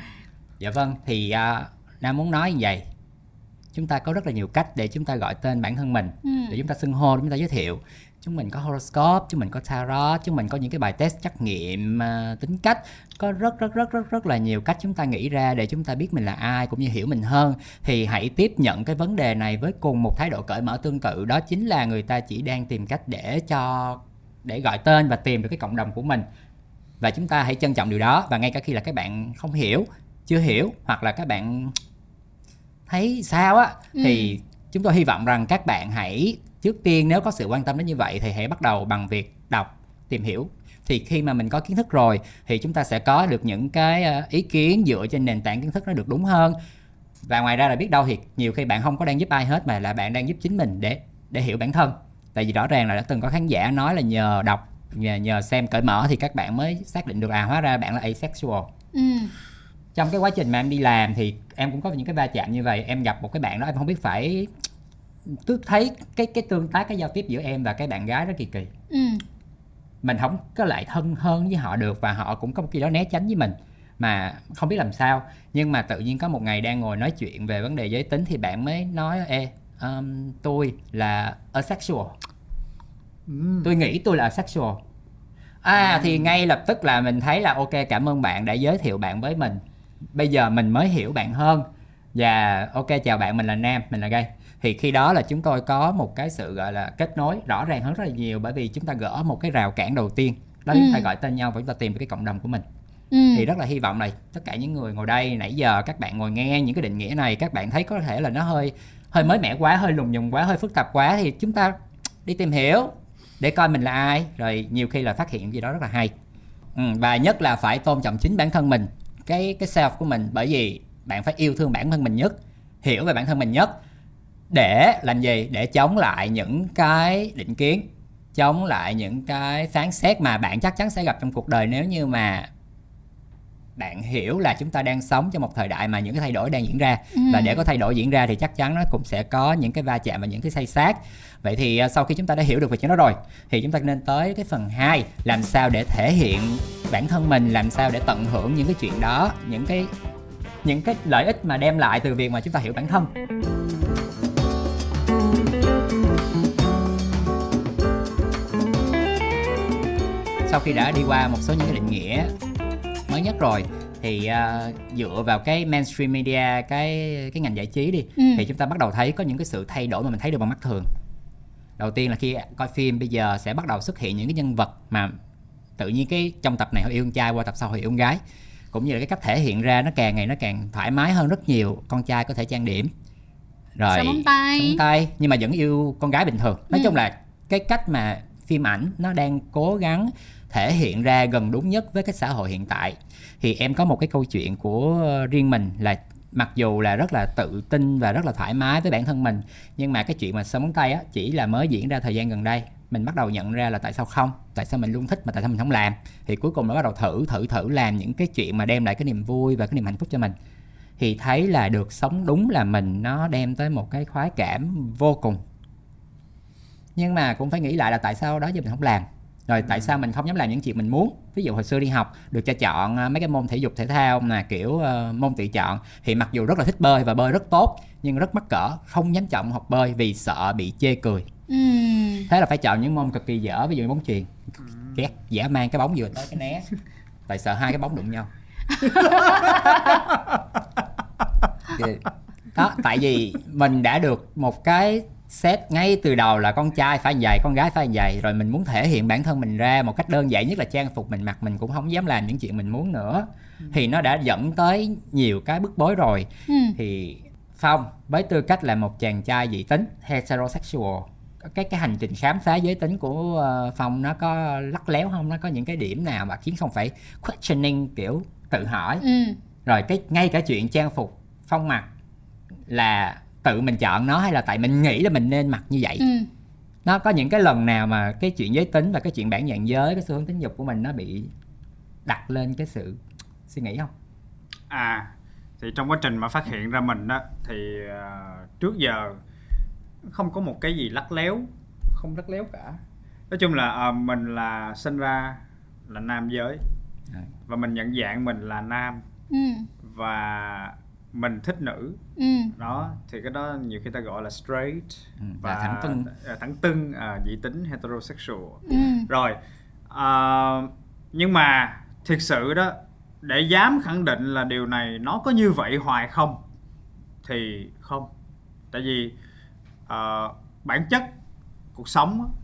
Dạ vâng thì à, nam muốn nói như vậy. Chúng ta có rất là nhiều cách để chúng ta gọi tên bản thân mình Ừ. để chúng ta xưng hô để chúng ta giới thiệu chúng mình có horoscope chúng mình có tarot chúng mình có những cái bài test trắc nghiệm à, tính cách. Có rất rất rất rất rất là nhiều cách chúng ta nghĩ ra để chúng ta biết mình là ai cũng như hiểu mình hơn. Thì hãy tiếp nhận cái vấn đề này với cùng một thái độ cởi mở tương tự. Đó chính là người ta chỉ đang tìm cách để cho để gọi tên và tìm được cái cộng đồng của mình. Và chúng ta hãy trân trọng điều đó. Và ngay cả khi là các bạn không hiểu chưa hiểu hoặc là các bạn thấy sao á thì chúng tôi hy vọng rằng các bạn hãy trước tiên nếu có sự quan tâm đến như vậy thì hãy bắt đầu bằng việc đọc tìm hiểu. Thì khi mà mình có kiến thức rồi thì chúng ta sẽ có được những cái ờ, ý kiến dựa trên nền tảng kiến thức nó được đúng hơn. Và ngoài ra là biết đâu thì nhiều khi bạn không có đang giúp ai hết mà là bạn đang giúp chính mình để để hiểu bản thân. Tại vì rõ ràng là đã từng có khán giả nói là nhờ đọc nhờ, nhờ xem cởi mở thì các bạn mới xác định được à hóa ra bạn là asexual. Ừ. Trong cái quá trình mà em đi làm thì em cũng có những cái va chạm như vậy. Em gặp một cái bạn đó em không biết phải tức thấy cái cái tương tác cái giao tiếp giữa em và cái bạn gái rất kỳ kỳ. Ừ. Mình không có lại thân hơn với họ được và họ cũng có một cái đó né tránh với mình. Mà không biết làm sao. Nhưng mà tự nhiên có một ngày đang ngồi nói chuyện về vấn đề giới tính thì bạn mới nói ê um, tôi là asexual. Tôi nghĩ tôi là asexual. À thì ngay lập tức là mình thấy là ok cảm ơn bạn đã giới thiệu bạn với mình. Bây giờ mình mới hiểu bạn hơn. Và ok chào bạn mình là nam mình là gay thì khi đó là chúng tôi có một cái sự gọi là kết nối rõ ràng hơn rất là nhiều bởi vì chúng ta gỡ một cái rào cản đầu tiên. Đó là chúng ta Ừ. gọi tên nhau và chúng ta tìm được cái cộng đồng của mình. Ừ. Thì rất là hy vọng là tất cả những người ngồi đây nãy giờ các bạn ngồi nghe những cái định nghĩa này các bạn thấy có thể là nó hơi hơi mới mẻ quá hơi lùng nhùng quá hơi phức tạp quá thì chúng ta đi tìm hiểu để coi mình là ai. Rồi nhiều khi là phát hiện gì đó rất là hay. Ừ, và nhất là phải tôn trọng chính bản thân mình cái cái self của mình bởi vì bạn phải yêu thương bản thân mình nhất hiểu về bản thân mình nhất để làm gì? Để chống lại những cái định kiến chống lại những cái phán xét mà bạn chắc chắn sẽ gặp trong cuộc đời. Nếu như mà bạn hiểu là chúng ta đang sống trong một thời đại mà những cái thay đổi đang diễn ra Ừ. và để có thay đổi diễn ra thì chắc chắn nó cũng sẽ có những cái va chạm và những cái say sát vậy thì à, sau khi chúng ta đã hiểu được về chuyện đó rồi thì chúng ta nên tới cái phần 2 làm sao để thể hiện bản thân mình làm sao để tận hưởng những cái chuyện đó những cái những cái lợi ích mà đem lại từ việc mà chúng ta hiểu bản thân sau khi đã đi qua một số những cái định nghĩa mới nhất rồi thì à, dựa vào cái mainstream media cái cái ngành giải trí đi Ừ. thì chúng ta bắt đầu thấy có những cái sự thay đổi mà mình thấy được bằng mắt thường đầu tiên là khi coi phim bây giờ sẽ bắt đầu xuất hiện những cái nhân vật mà tự nhiên cái trong tập này họ yêu con trai qua tập sau họ yêu con gái cũng như là cái cách thể hiện ra nó càng ngày nó càng thoải mái hơn rất nhiều con trai có thể trang điểm rồi móng tay. tay nhưng mà vẫn yêu con gái bình thường nói Ừ. chung là cái cách mà phim ảnh nó đang cố gắng thể hiện ra gần đúng nhất với cái xã hội hiện tại. Thì em có một cái câu chuyện của riêng mình là mặc dù là rất là tự tin và rất là thoải mái với bản thân mình, nhưng mà cái chuyện mà sờ móng tay á, chỉ là mới diễn ra thời gian gần đây. Mình bắt đầu nhận ra là tại sao không, tại sao mình luôn thích mà tại sao mình không làm. Thì cuối cùng nó bắt đầu thử thử thử làm những cái chuyện mà đem lại cái niềm vui và cái niềm hạnh phúc cho mình. Thì thấy là được sống đúng là mình nó đem tới một cái khoái cảm vô cùng. Nhưng mà cũng phải nghĩ lại là tại sao đó giờ mình không làm? Rồi tại sao mình không dám làm những chuyện mình muốn? Ví dụ hồi xưa đi học được cho chọn ờ, mấy cái môn thể dục thể thao mà kiểu ờ, môn tự chọn thì mặc dù rất là thích bơi và bơi rất tốt nhưng rất mắc cỡ không dám chọn học bơi vì sợ bị chê cười. Ừ. thế là phải chọn những môn cực kỳ dở ví dụ bóng chuyền. Ghét dã mang cái bóng vừa tới cái né. Tại sợ hai cái bóng đụng nhau. Đó tại vì mình đã được một cái set ngay từ đầu là con trai phải vậy con gái phải vậy rồi mình muốn thể hiện bản thân mình ra một cách đơn giản nhất là trang phục mình mặc mình cũng không dám làm những chuyện mình muốn nữa. Thì nó đã dẫn tới nhiều cái bức bối rồi. Ừ. thì phong với tư cách là một chàng trai dị tính heterosexual cái cái hành trình khám phá giới tính của ờ, phong nó có lắc léo không? Nó có những cái điểm nào mà khiến không phải questioning kiểu tự hỏi? Ừ. rồi cái ngay cả chuyện trang phục phong mặc là tự mình chọn nó hay là tại mình nghĩ là mình nên mặc như vậy? Ừ. nó có những cái lần nào mà cái chuyện giới tính và cái chuyện bản dạng giới cái xu hướng tính dục của mình nó bị đặt lên cái sự suy nghĩ không? À thì trong quá trình mà phát hiện ra mình đó thì à, trước giờ không có một cái gì lắc léo không lắc léo cả. Nói chung là à, mình là sinh ra là nam giới và mình nhận dạng mình là nam. Ừ. và mình thích nữ Ừ. đó thì cái đó nhiều khi ta gọi là straight Ừ, là thẳng tưng. à, thẳng tưng à, dị tính heterosexual Ừ. rồi à, nhưng mà thực sự đó để dám khẳng định là điều này nó có như vậy hoài không thì không tại vì à, bản chất cuộc sống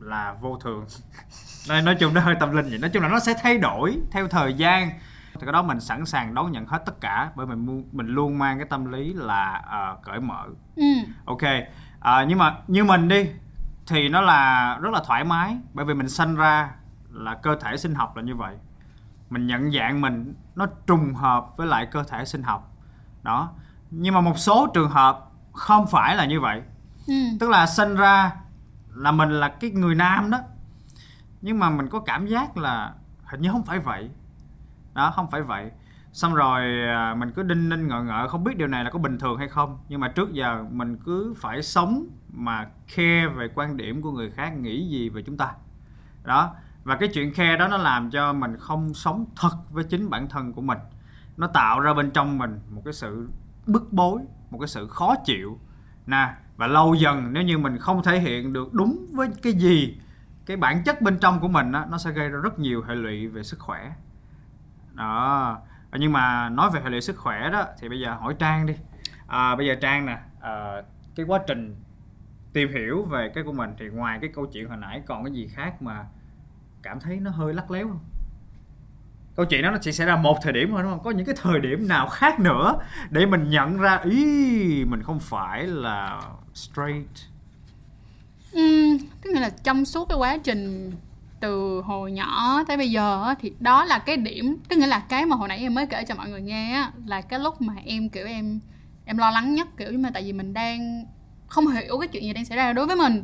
là vô thường nói, nói chung nó hơi tâm linh vậy nói chung là nó sẽ thay đổi theo thời gian thì cái đó mình sẵn sàng đón nhận hết tất cả bởi mình mình luôn mang cái tâm lý là à, cởi mở. Ừ. ok à, nhưng mà như mình đi thì nó là rất là thoải mái bởi vì mình sanh ra là cơ thể sinh học là như vậy. Mình nhận dạng mình nó trùng hợp với lại cơ thể sinh học. Đó. Nhưng mà một số trường hợp không phải là như vậy. Ừ. tức là sinh ra là mình là cái người nam đó nhưng mà mình có cảm giác là hình như không phải vậy đó không phải vậy. Xong rồi à, mình cứ đinh ninh ngợ ngợ không biết điều này là có bình thường hay không. Nhưng mà trước giờ mình cứ phải sống mà khe về quan điểm của người khác nghĩ gì về chúng ta. Đó và cái chuyện khe đó nó làm cho mình không sống thật với chính bản thân của mình. Nó tạo ra bên trong mình một cái sự bức bối một cái sự khó chịu. Nè và lâu dần nếu như mình không thể hiện được đúng với cái gì cái bản chất bên trong của mình á, nó sẽ gây ra rất nhiều hệ lụy về sức khỏe đó. Ờ, nhưng mà nói về hệ lụy sức khỏe đó thì bây giờ hỏi trang đi. À, bây giờ trang nè à, cái quá trình tìm hiểu về cái của mình thì ngoài cái câu chuyện hồi nãy còn cái gì khác mà cảm thấy nó hơi lắc léo không? Câu chuyện đó nó chỉ xảy ra một thời điểm thôi đúng không? Có những cái thời điểm nào khác nữa để mình nhận ra ý mình không phải là straight? Ừ, tức nghĩa là trong suốt cái quá trình từ hồi nhỏ tới bây giờ thì đó là cái điểm tức nghĩa là cái mà hồi nãy em mới kể cho mọi người nghe á, là cái lúc mà em kiểu em em lo lắng nhất kiểu nhưng mà tại vì mình đang không hiểu cái chuyện gì đang xảy ra đối với mình.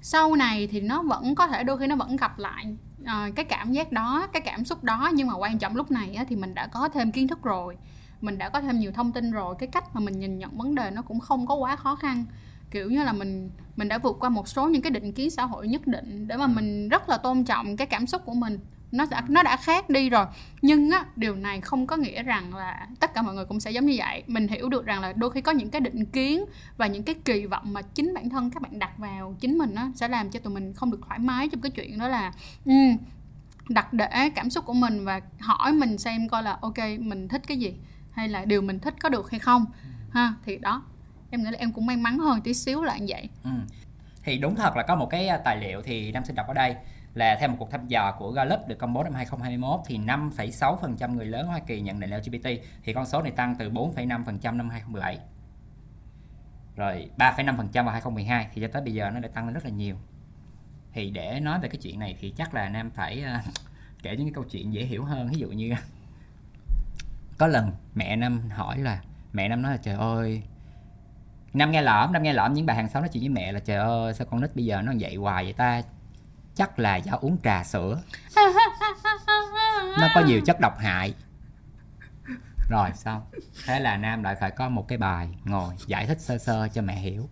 Sau này thì nó vẫn có thể đôi khi nó vẫn gặp lại ờ, cái cảm giác đó cái cảm xúc đó nhưng mà quan trọng lúc này á, thì mình đã có thêm kiến thức rồi mình đã có thêm nhiều thông tin rồi cái cách mà mình nhìn nhận vấn đề nó cũng không có quá khó khăn kiểu như là mình mình đã vượt qua một số những cái định kiến xã hội nhất định để mà mình rất là tôn trọng cái cảm xúc của mình. Nó đã nó đã khác đi rồi. Nhưng á điều này không có nghĩa rằng là tất cả mọi người cũng sẽ giống như vậy. Mình hiểu được rằng là đôi khi có những cái định kiến và những cái kỳ vọng mà chính bản thân các bạn đặt vào chính mình á sẽ làm cho tụi mình không được thoải mái trong cái chuyện đó là ừ, đặt để cảm xúc của mình và hỏi mình xem coi là ok mình thích cái gì? Hay là điều mình thích có được hay không? Ha thì đó em nghĩ là em cũng may mắn hơn tí xíu là như vậy. Ừ. Thì đúng thật là có một cái à, tài liệu thì Nam sinh đọc ở đây là theo một cuộc thăm dò của Gallup được công bố năm 2021 thì 5,6% người lớn Hoa Kỳ nhận định LGBT thì con số này tăng từ 4,5% năm 2017 rồi 3,5% vào 2012 thì cho tới bây giờ nó đã tăng lên rất là nhiều. Thì để nói về cái chuyện này thì chắc là Nam phải à, kể những cái câu chuyện dễ hiểu hơn. Ví dụ như có lần mẹ Nam hỏi là mẹ Nam nói là trời ơi Nam nghe lõm, Nam nghe lõm những bà hàng xóm nói chuyện với mẹ là trời ơi sao con nít bây giờ nó dậy hoài vậy ta? Chắc là do uống trà sữa. Nó có nhiều chất độc hại. Rồi xong Thế là Nam lại phải có một cái bài ngồi giải thích sơ sơ cho mẹ hiểu.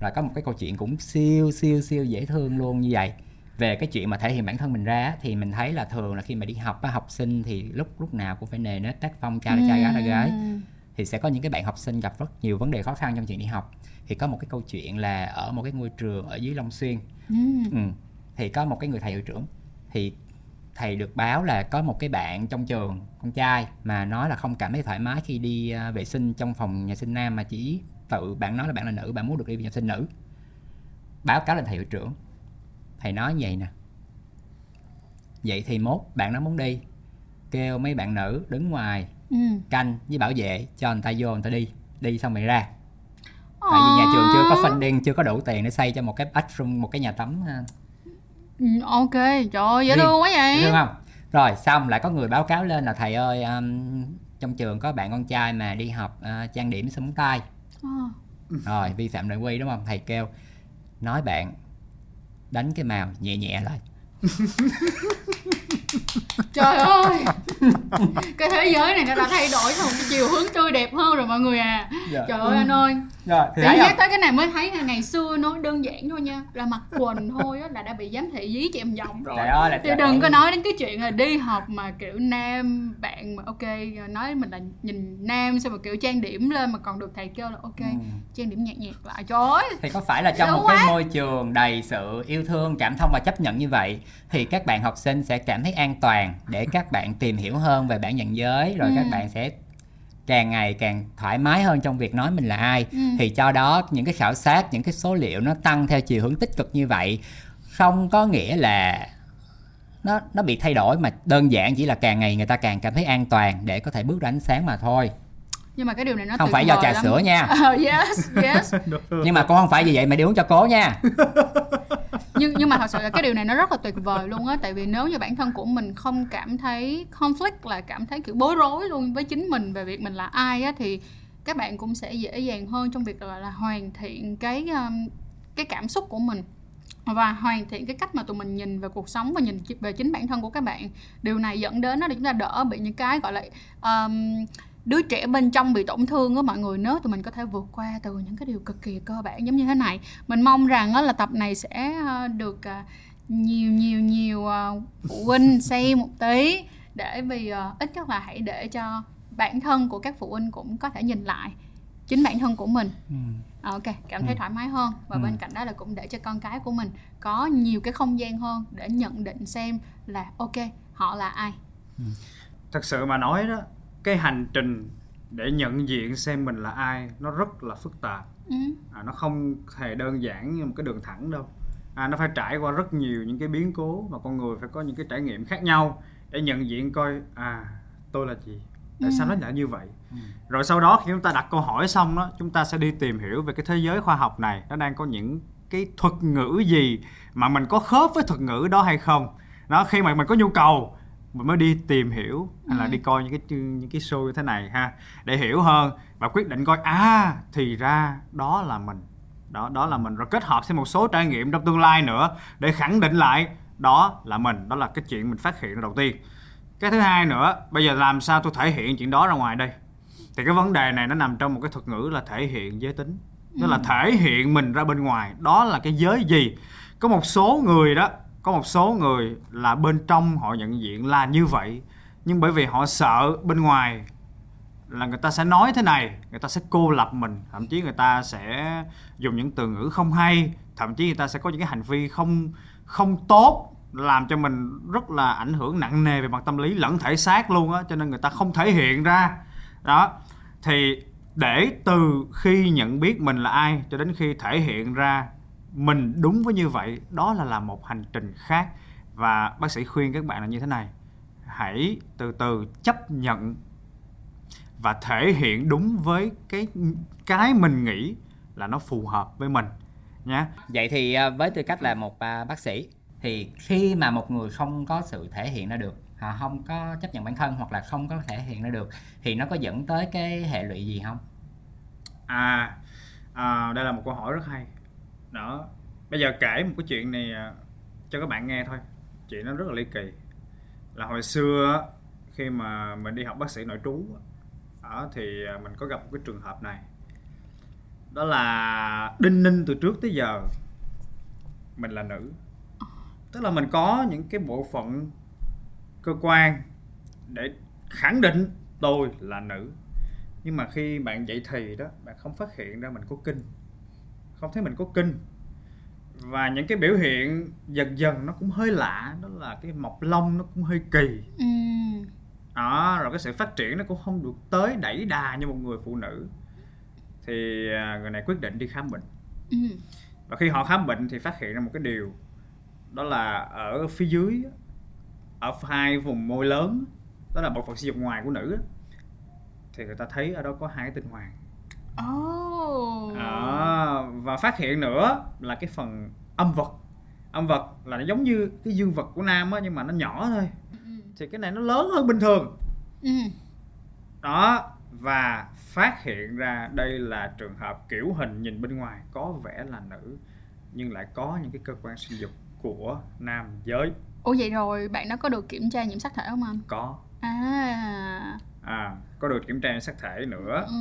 Rồi có một cái câu chuyện cũng siêu siêu siêu dễ thương luôn như vậy. Về cái chuyện mà thể hiện bản thân mình ra thì mình thấy là thường là khi mà đi học á, học sinh thì lúc lúc nào cũng phải nề nếp tác phong trai là trai gái là gái thì sẽ có những cái bạn học sinh gặp rất nhiều vấn đề khó khăn trong chuyện đi học. Thì có một cái câu chuyện là ở một cái ngôi trường ở dưới Long Xuyên. Ừ. thì có một cái người thầy hiệu trưởng thì thầy được báo là có một cái bạn trong trường con trai mà nói là không cảm thấy thoải mái khi đi à, vệ sinh trong phòng nhà sinh nam mà chỉ tự bạn nói là bạn là nữ bạn muốn được đi nhà sinh nữ. Báo cáo lên thầy hiệu trưởng thầy nói như vậy nè. Vậy thì mốt bạn nó muốn đi. Kêu mấy bạn nữ đứng ngoài ừ. canh với bảo vệ cho người ta vô người ta đi đi xong rồi ra. Tại vì nhà trường chưa có funding chưa có đủ tiền để xây cho một cái bathroom một cái nhà tắm à, Ừ, ok. Trời ơi dễ thương quá vậy. Dễ thương không? Rồi xong lại có người báo cáo lên là thầy ơi um, trong trường có bạn con trai mà đi học uh, trang điểm súng tay. Ờ. rồi vi phạm nội quy đúng không? Thầy kêu nói bạn đánh cái màu nhẹ nhẹ lại trời ơi. Cái thế giới này nó đã thay đổi thành một cái chiều hướng tươi đẹp hơn rồi mọi người à. Dạ. trời ơi anh ơi. Rồi thì không tới cái này mới thấy là ngày xưa nó đơn giản thôi nha. Là mặc quần thôi á là đã bị giám thị dí em vòng rồi. Ơi là thì đừng có nói đến cái chuyện là đi học mà kiểu nam bạn mà ok nói mình là nhìn nam xong mà kiểu trang điểm lên mà còn được thầy kêu là ok Ừ. trang điểm nhạt nhạt lại. Trời ơi. Thì có phải là trong Đúng một cái quá. môi trường đầy sự yêu thương cảm thông và chấp nhận như vậy thì các bạn học sinh sẽ cảm thấy an toàn để các bạn tìm hiểu hơn về bản nhận giới rồi Ừ. các bạn sẽ càng ngày càng thoải mái hơn trong việc nói mình là ai Ừ. thì cho đó những cái khảo sát những cái số liệu nó tăng theo chiều hướng tích cực như vậy không có nghĩa là nó nó bị thay đổi mà đơn giản chỉ là càng ngày người ta càng cảm thấy an toàn để có thể bước ra ánh sáng mà thôi nhưng mà cái điều này nó không phải do trà lắm. sữa nha Ờ, yes yes nhưng mà con không phải vì vậy mà đi uống cho cố nha nhưng nhưng mà thật sự là cái điều này nó rất là tuyệt vời luôn á. Tại vì nếu như bản thân của mình không cảm thấy conflict là cảm thấy kiểu bối rối luôn với chính mình về việc mình là ai á thì các bạn cũng sẽ dễ dàng hơn trong việc là, là hoàn thiện cái um, cái cảm xúc của mình và hoàn thiện cái cách mà tụi mình nhìn về cuộc sống và nhìn về chính bản thân của các bạn. Điều này dẫn đến đó là chúng ta đỡ bị những cái gọi là um, đứa trẻ bên trong bị tổn thương á mọi người nếu tụi mình có thể vượt qua từ những cái điều cực kỳ cơ bản giống như thế này. Mình mong rằng á là tập này sẽ ờ, được ờ, nhiều nhiều nhiều ờ, phụ huynh xem một tí để vì ít nhất là hãy để cho bản thân của các phụ huynh cũng có thể nhìn lại chính bản thân của mình. Ờ, ok cảm thấy thoải mái hơn. Và bên cạnh đó là cũng để cho con cái của mình có nhiều cái không gian hơn để nhận định xem là ok họ là ai. Thật sự mà nói đó cái hành trình để nhận diện xem mình là ai nó rất là phức tạp. Ừ. à, nó không hề đơn giản như một cái đường thẳng đâu. À, nó phải trải qua rất nhiều những cái biến cố và con người phải có những cái trải nghiệm khác nhau để nhận diện coi à tôi là gì? Tại sao nó lại như vậy? Rồi sau đó khi chúng ta đặt câu hỏi xong đó chúng ta sẽ đi tìm hiểu về cái thế giới khoa học này nó đang có những cái thuật ngữ gì mà mình có khớp với thuật ngữ đó hay không? Đó khi mà mình có nhu cầu mình mới đi tìm hiểu hay là đi coi những cái những cái show như thế này ha để hiểu hơn và quyết định coi à thì ra đó là mình. Đó đó là mình. Rồi kết hợp thêm một số trải nghiệm trong tương lai nữa để khẳng định lại đó là mình. Đó là cái chuyện mình phát hiện đầu tiên. Cái thứ hai nữa bây giờ làm sao tôi thể hiện chuyện đó ra ngoài đây? Thì cái vấn đề này nó nằm trong một cái thuật ngữ là thể hiện giới tính. Tức là thể hiện mình ra bên ngoài. Đó là cái giới gì? Có một số người đó có một số người là bên trong họ nhận diện là như vậy, nhưng bởi vì họ sợ bên ngoài là người ta sẽ nói thế này, người ta sẽ cô lập mình, thậm chí người ta sẽ dùng những từ ngữ không hay, thậm chí người ta sẽ có những cái hành vi không không tốt, làm cho mình rất là ảnh hưởng nặng nề về mặt tâm lý, lẫn thể xác luôn á, cho nên người ta không thể hiện ra. Đó, thì để từ khi nhận biết mình là ai cho đến khi thể hiện ra mình đúng với như vậy đó là là một hành trình khác. Và bác sĩ khuyên các bạn là như thế này hãy từ từ chấp nhận và thể hiện đúng với cái cái mình nghĩ là nó phù hợp với mình nhé vậy thì à, với tư cách là một à, bác sĩ thì khi mà một người không có sự thể hiện ra được họ không có chấp nhận bản thân hoặc là không có thể hiện ra được thì nó có dẫn tới cái hệ lụy gì không? À, à đây là một câu hỏi rất hay đó. Bây giờ kể một cái chuyện này à, cho các bạn nghe thôi. Chuyện nó rất là ly kỳ. Là hồi xưa khi mà mình đi học bác sĩ nội trú đó, thì à, mình có gặp một cái trường hợp này. Đó là đinh ninh từ trước tới giờ mình là nữ. Tức là mình có những cái bộ phận cơ quan để khẳng định tôi là nữ. Nhưng mà khi bạn dậy thì đó bạn không phát hiện ra mình có kinh không thấy mình có kinh. Và những cái biểu hiện dần dần nó cũng hơi lạ đó là cái mọc lông nó cũng hơi kỳ. Ừ. đó rồi cái sự phát triển nó cũng không được tới đẩy đà như một người phụ nữ. Thì à, người này quyết định đi khám bệnh. Ừ. và khi họ khám bệnh thì phát hiện ra một cái điều đó là ở phía dưới ở hai vùng môi lớn đó là bộ phận sinh dục ngoài của nữ thì người ta thấy ở đó có hai cái tinh hoàng Oh. Đó, và phát hiện nữa là cái phần âm vật âm vật là nó giống như cái dương vật của nam á nhưng mà nó nhỏ thôi thì cái này nó lớn hơn bình thường Ừ. đó và phát hiện ra đây là trường hợp kiểu hình nhìn bên ngoài có vẻ là nữ nhưng lại có những cái cơ quan sinh dục của nam giới Ủa vậy rồi bạn đó có được kiểm tra nhiễm sắc thể không anh? có À. à có được kiểm tra sắc thể nữa Ừ.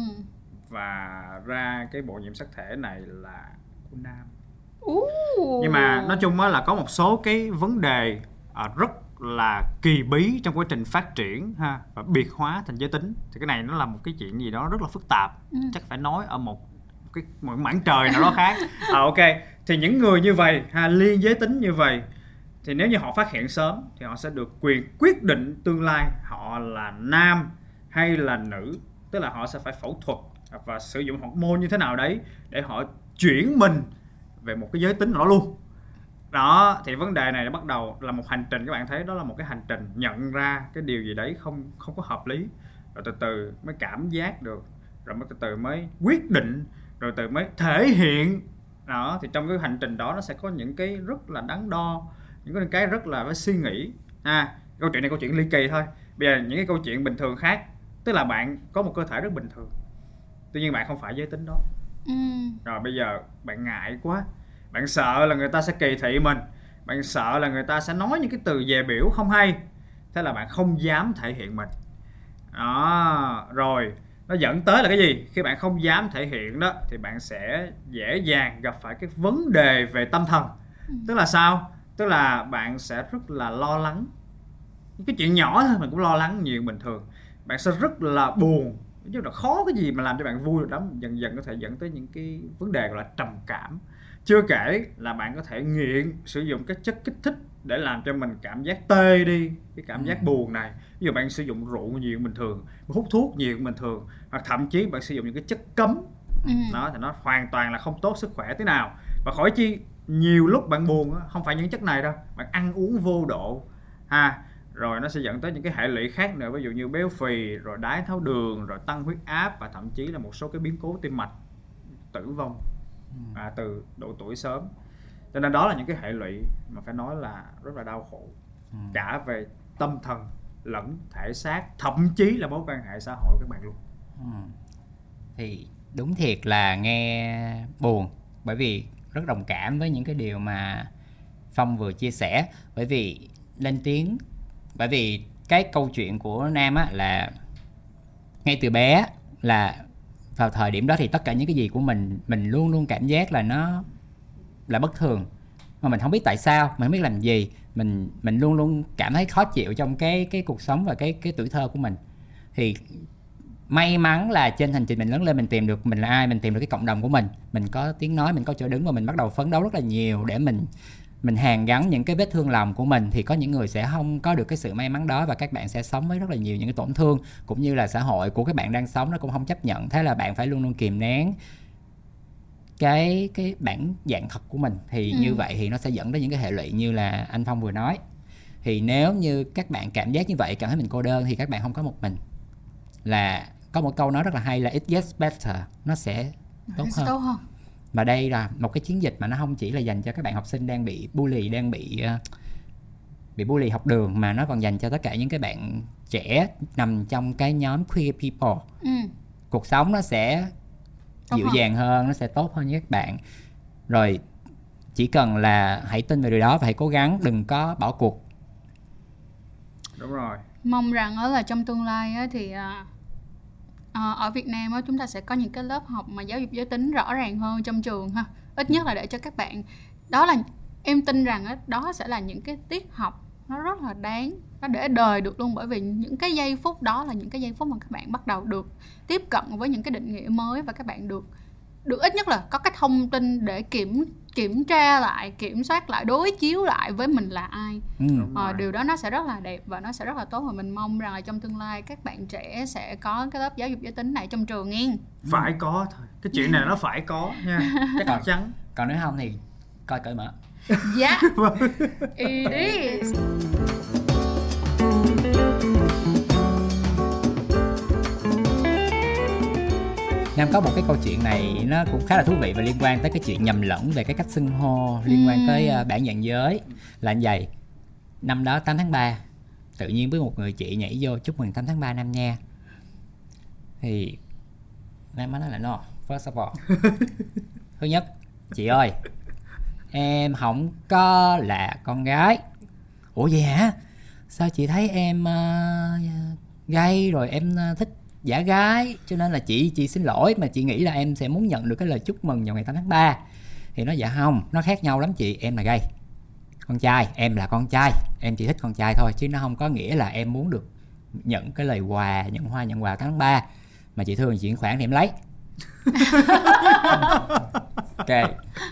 và ra cái bộ nhiễm sắc thể này là của nam. Uh. nhưng mà nói chung á là có một số cái vấn đề à, rất là kỳ bí trong quá trình phát triển ha và biệt hóa thành giới tính. Thì cái này nó là một cái chuyện gì đó rất là phức tạp. Ừ. chắc phải nói ở một cái một mảng trời nào đó khác. À, ok. Thì những người như vậy ha liên giới tính như vậy thì nếu như họ phát hiện sớm thì họ sẽ được quyền quyết định tương lai họ là nam hay là nữ. Tức là họ sẽ phải phẫu thuật và sử dụng hormone như thế nào đấy để họ chuyển mình về một cái giới tính nào đó luôn. Đó, thì vấn đề này nó bắt đầu là một hành trình, các bạn thấy đó là một cái hành trình nhận ra cái điều gì đấy không không có hợp lý. Rồi từ từ mới cảm giác được, rồi mới từ từ mới quyết định, rồi từ mới thể hiện. Đó, thì trong cái hành trình đó nó sẽ có những cái rất là đắn đo, những cái rất là phải suy nghĩ. À câu chuyện này câu chuyện ly kỳ thôi. Bây giờ những cái câu chuyện bình thường khác, tức là bạn có một cơ thể rất bình thường tuy nhiên bạn không phải giới tính đó. Ừ. rồi bây giờ bạn ngại quá. Bạn sợ là người ta sẽ kỳ thị mình. Bạn sợ là người ta sẽ nói những cái từ dè biểu không hay. Thế là bạn không dám thể hiện mình. Đó rồi nó dẫn tới là cái gì? Khi bạn không dám thể hiện đó thì bạn sẽ dễ dàng gặp phải cái vấn đề về tâm thần. Tức là sao? Tức là bạn sẽ rất là lo lắng. Những cái chuyện nhỏ thôi mình cũng lo lắng nhiều bình thường. Bạn sẽ rất là buồn chứ là khó cái gì mà làm cho bạn vui được lắm. Dần dần có thể dẫn tới những cái vấn đề gọi là trầm cảm. Chưa kể là bạn có thể nghiện sử dụng các chất kích thích để làm cho mình cảm giác tê đi cái cảm giác buồn này. Ví dụ bạn sử dụng rượu nhiều bình thường hút thuốc nhiều bình thường hoặc thậm chí bạn sử dụng những cái chất cấm. Ừ. nó thì nó hoàn toàn là không tốt sức khỏe thế nào. Và khỏi chi nhiều lúc bạn buồn không phải những chất này đâu bạn ăn uống vô độ. Ha rồi nó sẽ dẫn tới những cái hệ lụy khác nữa ví dụ như béo phì rồi đái tháo đường rồi tăng huyết áp và thậm chí là một số cái biến cố tim mạch tử vong à, từ độ tuổi sớm. Cho nên đó là những cái hệ lụy mà phải nói là rất là đau khổ cả về tâm thần lẫn thể xác thậm chí là mối quan hệ xã hội các bạn luôn. Ừ. thì đúng thiệt là nghe buồn bởi vì rất đồng cảm với những cái điều mà phong vừa chia sẻ. Bởi vì lên tiếng bởi vì cái câu chuyện của nam á, là ngay từ bé là vào thời điểm đó thì tất cả những cái gì của mình mình luôn luôn cảm giác là nó là bất thường. Mà mình không biết tại sao, mình không biết làm gì, mình mình luôn luôn cảm thấy khó chịu trong cái cái cuộc sống và cái cái tuổi thơ của mình. Thì may mắn là trên hành trình mình lớn lên mình tìm được, mình là ai, mình tìm được cái cộng đồng của mình. Mình có tiếng nói, mình có chỗ đứng và mình bắt đầu phấn đấu rất là nhiều để mình mình hàn gắn những cái vết thương lòng của mình thì có những người sẽ không có được cái sự may mắn đó và các bạn sẽ sống với rất là nhiều những cái tổn thương cũng như là xã hội của các bạn đang sống nó cũng không chấp nhận. Thế là bạn phải luôn luôn kìm nén cái cái bản dạng thật của mình. Thì Ừ. như vậy thì nó sẽ dẫn đến những cái hệ lụy như là anh Phong vừa nói. Thì nếu như các bạn cảm giác như vậy cảm thấy mình cô đơn thì các bạn không có một mình. Là có một câu nói rất là hay là it gets better nó sẽ tốt hơn. tốt hơn và đây là một cái chiến dịch mà nó không chỉ là dành cho các bạn học sinh đang bị bully đang bị ờ, bị bully học đường mà nó còn dành cho tất cả những cái bạn trẻ nằm trong cái nhóm queer people. Ừ. cuộc sống nó sẽ dịu dàng hơn nó sẽ tốt hơn với các bạn. Rồi chỉ cần là hãy tin vào điều đó và hãy cố gắng đừng có bỏ cuộc. Đúng rồi. Mong rằng đó là trong tương lai á, thì à, ở Việt Nam á, chúng ta sẽ có những cái lớp học mà giáo dục giới tính rõ ràng hơn trong trường ha. Ít nhất là để cho các bạn đó là em tin rằng á, đó sẽ là những cái tiết học nó rất là đáng nó để đời được luôn. Bởi vì những cái giây phút đó là những cái giây phút mà các bạn bắt đầu được tiếp cận với những cái định nghĩa mới và các bạn được được ít nhất là có cái thông tin để kiểm kiểm tra lại kiểm soát lại đối chiếu lại với mình là ai. Ừ. Ờ, rồi. điều đó nó sẽ rất là đẹp và nó sẽ rất là tốt và mình mong rằng là trong tương lai các bạn trẻ sẽ có cái lớp giáo dục giới tính này trong trường nghe phải có thôi. Cái chuyện này nó phải có nha. Chắc chắn. còn nếu không thì coi cởi mở. Dạ. It is Nam có một cái câu chuyện này nó cũng khá là thú vị và liên quan tới cái chuyện nhầm lẫn về cái cách xưng hô liên quan tới ờ, bản dạng giới. Là như vậy năm đó 8 tháng 3 tự nhiên với một người chị nhảy vô chúc mừng 8 tháng 3 Nam nha. Thì Nam nói là no first of all. Thứ nhất chị ơi em không có là con gái. Ủa vậy hả? Sao chị thấy em uh, gay rồi em ờ, thích giả gái cho nên là chị chị xin lỗi mà chị nghĩ là em sẽ muốn nhận được cái lời chúc mừng vào ngày 8 tháng 3 thì nó dạ không nó khác nhau lắm chị em là gay. Con trai em là con trai em chỉ thích con trai thôi chứ nó không có nghĩa là em muốn được nhận cái lời quà nhận hoa nhận quà tháng 3 mà chị thương thì chuyển khoản thì em lấy. Ok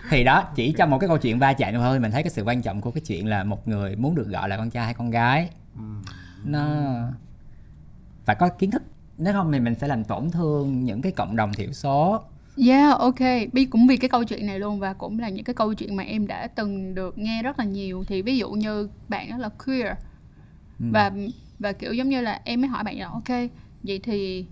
thì đó chỉ trong một cái câu chuyện va chạm thôi. Mình thấy cái sự quan trọng của cái chuyện là một người muốn được gọi là con trai hay con gái. Nó phải có kiến thức nếu không thì mình sẽ làm tổn thương những cái cộng đồng thiểu số Yeah, ok. Bi cũng vì cái câu chuyện này luôn và cũng là những cái câu chuyện mà em đã từng được nghe rất là nhiều. Thì ví dụ như bạn đó là queer và và kiểu giống như là em mới hỏi bạn là ok, vậy thì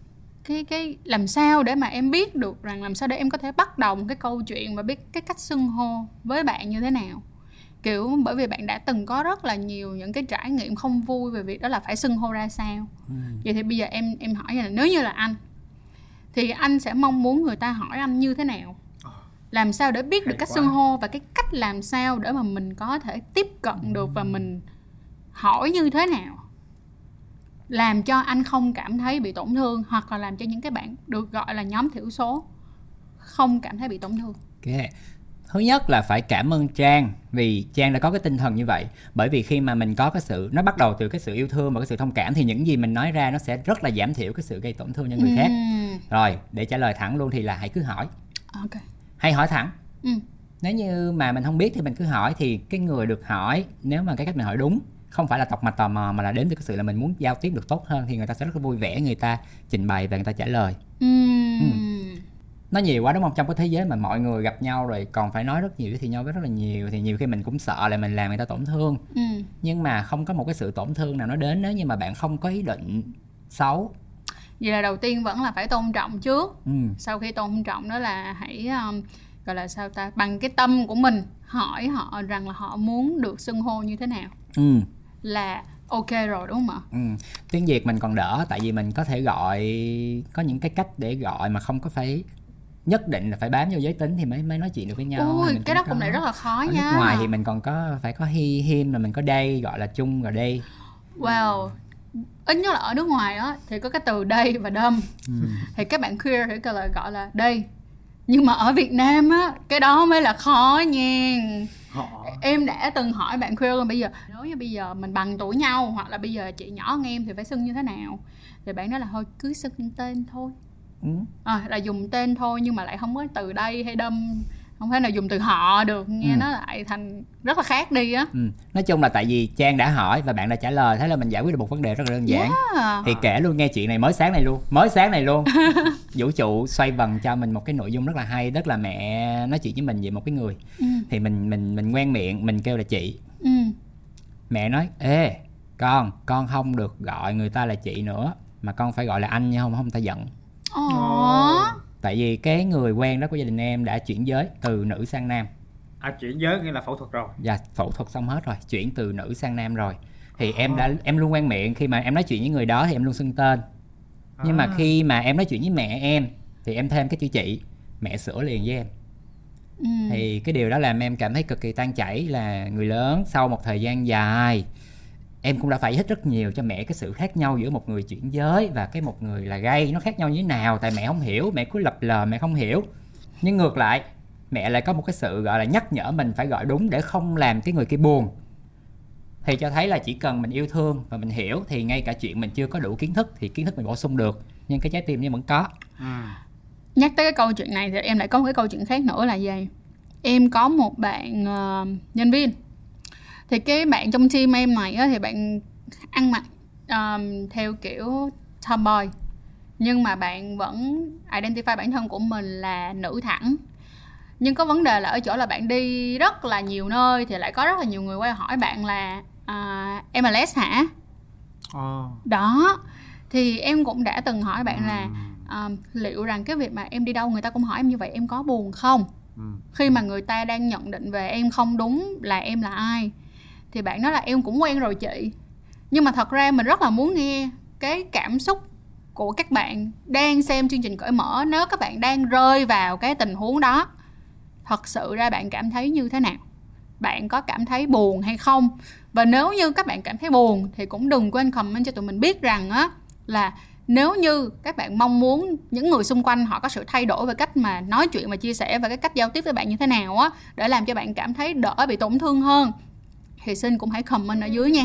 cái cái làm sao để mà em biết được rằng làm sao để em có thể bắt đầu một cái câu chuyện và biết cái cách xưng hô với bạn như thế nào kiểu bởi vì bạn đã từng có rất là nhiều những cái trải nghiệm không vui về việc đó là phải xưng hô ra sao. Vậy thì bây giờ em em hỏi là nếu như là anh thì anh sẽ mong muốn người ta hỏi anh như thế nào? Làm sao để biết Hay được cách quá. xưng hô và cái cách làm sao để mà mình có thể tiếp cận được và mình hỏi như thế nào? Làm cho anh không cảm thấy bị tổn thương hoặc là làm cho những cái bạn được gọi là nhóm thiểu số không cảm thấy bị tổn thương. Ok. Thứ nhất là phải cảm ơn Trang vì Trang đã có cái tinh thần như vậy. Bởi vì khi mà mình có cái sự nó bắt đầu từ cái sự yêu thương và cái sự thông cảm thì những gì mình nói ra nó sẽ rất là giảm thiểu cái sự gây tổn thương cho người khác. Ừm, Rồi, để trả lời thẳng luôn thì là hãy cứ hỏi. ok Hay hỏi thẳng. ừ. Nếu như mà mình không biết thì mình cứ hỏi thì cái người được hỏi nếu mà cái cách mình hỏi đúng không phải là tọc mạch tò mò mà là đến từ cái sự là mình muốn giao tiếp được tốt hơn thì người ta sẽ rất là vui vẻ người ta trình bày và người ta trả lời Ừm. Nó nhiều quá đúng không trong cái thế giới mà mọi người gặp nhau rồi còn phải nói rất nhiều thì nhau với rất là nhiều thì nhiều khi mình cũng sợ là mình làm người ta tổn thương Ừ. nhưng mà không có một cái sự tổn thương nào nó đến nếu như mà bạn không có ý định xấu vậy là đầu tiên vẫn là phải tôn trọng trước ừ. sau khi tôn trọng đó là hãy um, gọi là sao ta bằng cái tâm của mình hỏi họ rằng là họ muốn được xưng hô như thế nào Ừ. là ok rồi đúng không ạ Ừ. tiếng việt mình còn đỡ tại vì mình có thể gọi có những cái cách để gọi mà không có phải nhất định là phải bám vô giới tính thì mới mới nói chuyện được với nhau. Ui cái đó cũng lại rất là khó ở nha. nước ngoài thì mình còn có phải có he him là mình có đây gọi là chung rồi đây wow. Ít nhất là ở nước ngoài á thì có cái từ đây và đâm Ừ. thì các bạn queer thì gọi là gọi là đây nhưng mà ở Việt Nam á cái đó mới là khó nha. Họ em đã từng hỏi bạn queer là bây giờ nếu như bây giờ mình bằng tuổi nhau hoặc là bây giờ chị nhỏ hơn em thì phải xưng như thế nào? Thì bạn nói là thôi cứ xưng tên thôi ừ. à, là dùng tên thôi nhưng mà lại không có từ đây hay đâm không thể nào dùng từ họ được nghe Ừ. nó lại thành rất là khác đi á Ừ. nói chung là tại vì trang đã hỏi và bạn đã trả lời thế là mình giải quyết được một vấn đề rất là đơn giản à. thì kể luôn nghe chuyện này mới sáng này luôn mới sáng này luôn vũ trụ xoay vần cho mình một cái nội dung rất là hay tức là mẹ nói chuyện với mình về một cái người ừ. thì mình mình mình ngoan miệng mình kêu là chị Ừ. mẹ nói ê con con không được gọi người ta là chị nữa mà con phải gọi là anh nha không không ta giận Ồ. tại vì cái người quen đó của gia đình em đã chuyển giới từ nữ sang nam. À, chuyển giới nghĩa là phẫu thuật rồi. Và phẫu thuật xong hết rồi chuyển từ nữ sang nam rồi. Thì em đã em luôn quen miệng khi mà em nói chuyện với người đó thì em luôn xưng tên. Nhưng mà À. khi mà em nói chuyện với mẹ em thì em thêm cái chữ chị mẹ sửa liền với em. Ừ. thì cái điều đó làm em cảm thấy cực kỳ tan chảy là người lớn sau một thời gian dài em cũng đã phải thích rất nhiều cho mẹ cái sự khác nhau giữa một người chuyển giới và cái một người là gay. Nó khác nhau như thế nào? Tại mẹ không hiểu mẹ cứ lập lờ mẹ không hiểu. Nhưng ngược lại mẹ lại có một cái sự gọi là nhắc nhở mình phải gọi đúng để không làm cái người kia buồn. Thì cho thấy là chỉ cần mình yêu thương và mình hiểu thì ngay cả chuyện mình chưa có đủ kiến thức thì kiến thức mình bổ sung được. Nhưng cái trái tim em vẫn có. Ừ. nhắc tới cái câu chuyện này thì em lại có một cái câu chuyện khác nữa là gì? Em có một bạn ờ, nhân viên thì cái bạn trong team em này á, thì bạn ăn mặc ờm, theo kiểu tomboy nhưng mà bạn vẫn identify bản thân của mình là nữ thẳng nhưng có vấn đề là ở chỗ là bạn đi rất là nhiều nơi thì lại có rất là nhiều người quay hỏi bạn là à, em là les hả Ồ. đó thì em cũng đã từng hỏi bạn là Ừ. um, liệu rằng cái việc mà em đi đâu người ta cũng hỏi em như vậy em có buồn không Ừ. khi mà người ta đang nhận định về em không đúng là em là ai thì bạn nói là em cũng quen rồi chị. Nhưng mà thật ra mình rất là muốn nghe cái cảm xúc của các bạn đang xem chương trình cởi mở nếu các bạn đang rơi vào cái tình huống đó. Thật sự ra bạn cảm thấy như thế nào? Bạn có cảm thấy buồn hay không? Và nếu như các bạn cảm thấy buồn thì cũng đừng quên comment cho tụi mình biết rằng á, là nếu như các bạn mong muốn những người xung quanh họ có sự thay đổi về cách mà nói chuyện và chia sẻ và cái cách giao tiếp với bạn như thế nào á, để làm cho bạn cảm thấy đỡ bị tổn thương hơn thì xin cũng hãy comment ở dưới nha.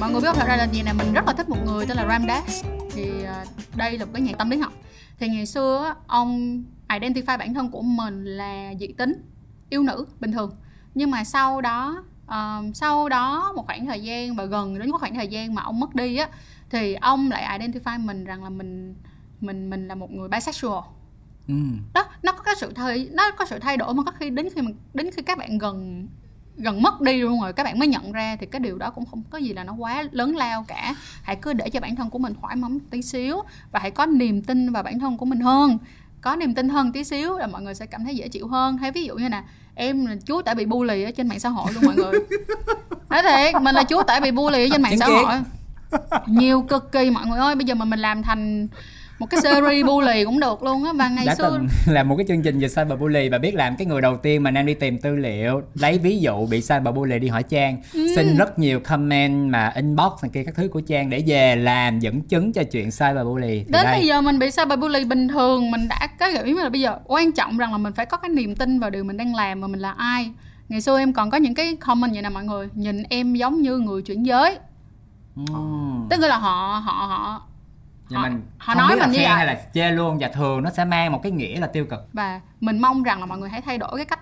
Mọi người biết thật ra là gì nè mình rất là thích một người tên là Ram Dass thì à, đây là một cái nhà tâm lý học. Thì ngày xưa ông identify bản thân của mình là dị tính yêu nữ bình thường. Nhưng mà sau đó uh, sau đó một khoảng thời gian và gần đến một khoảng thời gian mà ông mất đi á thì ông lại identify mình rằng là mình mình mình là một người bisexual ừ. đó nó có cái sự thay nó có sự thay đổi mà có khi đến khi mà đến khi các bạn gần gần mất đi luôn rồi các bạn mới nhận ra thì cái điều đó cũng không có gì là nó quá lớn lao cả. Hãy cứ để cho bản thân của mình thoải mái tí xíu và hãy có niềm tin vào bản thân của mình hơn. Có niềm tin hơn tí xíu là mọi người sẽ cảm thấy dễ chịu hơn. Hay ví dụ như nè em là chúa tể bị bully ở trên mạng xã hội luôn mọi người. Nói thiệt mình là chúa tể bị bully ở trên mạng xã hội. Nhiều cực kỳ mọi người ơi bây giờ mà mình làm thành một cái series bully cũng được luôn á và ngày đã xưa. từng làm một cái chương trình về cyberbully và biết làm cái người đầu tiên mà nam đi tìm tư liệu lấy ví dụ bị cyberbully đi hỏi trang. Ừ. xin rất nhiều comment mà inbox này kia các thứ của trang để về làm dẫn chứng cho chuyện cyberbully thì đến đây. bây giờ mình bị cyberbully bình thường mình đã có hiểu ý là bây giờ quan trọng rằng là mình phải có cái niềm tin vào điều mình đang làm và mình là ai. Ngày xưa em còn có những cái comment vậy nè mọi người nhìn em giống như người chuyển giới. Ừm. tức là họ họ họ Nhưng họ- mình họ nói mình như vậy. hay là chê luôn và thường nó sẽ mang một cái nghĩa là tiêu cực. Và mình mong rằng là mọi người hãy thay đổi cái cách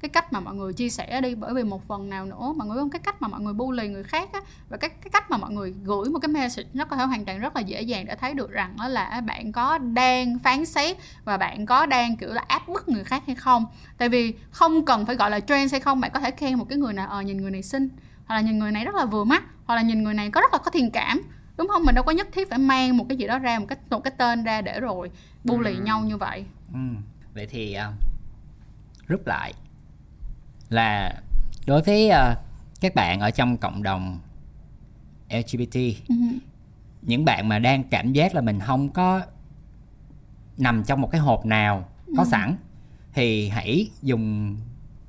cái cách mà mọi người chia sẻ đi bởi vì một phần nào nữa mọi người không cái cách mà mọi người bully người khác á và cái cái cách mà mọi người gửi một cái message nó có thể hoàn toàn rất là dễ dàng để thấy được rằng đó là bạn có đang phán xét và bạn có đang kiểu là áp bức người khác hay không. Tại vì không cần phải gọi là trend hay không bạn có thể khen một cái người nào ờ nhìn người này xinh hoặc là nhìn người này rất là vừa mắt hoặc là nhìn người này có rất là có thiện cảm đúng không mình đâu có nhất thiết phải mang một cái gì đó ra một cái một cái tên ra để rồi bully nhau như vậy Ừm. vậy thì uh, rút lại là đối với uh, các bạn ở trong cộng đồng LGBT Ừ. những bạn mà đang cảm giác là mình không có nằm trong một cái hộp nào có sẵn thì hãy dùng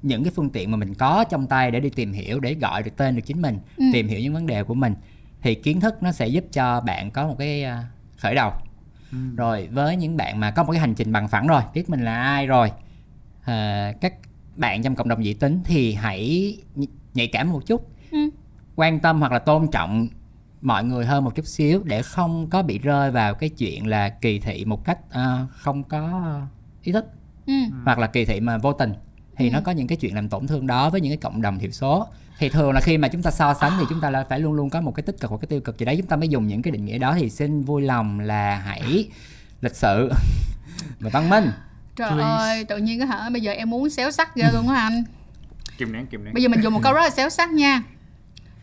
những cái phương tiện mà mình có trong tay để đi tìm hiểu để gọi được tên được chính mình Ừ. tìm hiểu những vấn đề của mình thì kiến thức nó sẽ giúp cho bạn có một cái à, khởi đầu. Rồi với những bạn mà có một cái hành trình bằng phẳng rồi biết mình là ai rồi à, các bạn trong cộng đồng dị tính thì hãy nh- nhạy cảm một chút. Ừ. quan tâm hoặc là tôn trọng mọi người hơn một chút xíu để không có bị rơi vào cái chuyện là kỳ thị một cách à, không có ý thức Ừ. hoặc là kỳ thị mà vô tình. Thì nó có những cái chuyện làm tổn thương đó với những cái cộng đồng thiểu số thì thường là khi mà chúng ta so sánh thì chúng ta là phải luôn luôn có một cái tích cực và cái tiêu cực gì đấy chúng ta mới dùng những cái định nghĩa đó thì xin vui lòng là hãy lịch sự và văn minh Trời Please. ơi, tự nhiên cái hả bây giờ em muốn xéo sắc ghê luôn á anh. kìm nén kìm nén Bây giờ mình dùng một câu rất là xéo sắc nha.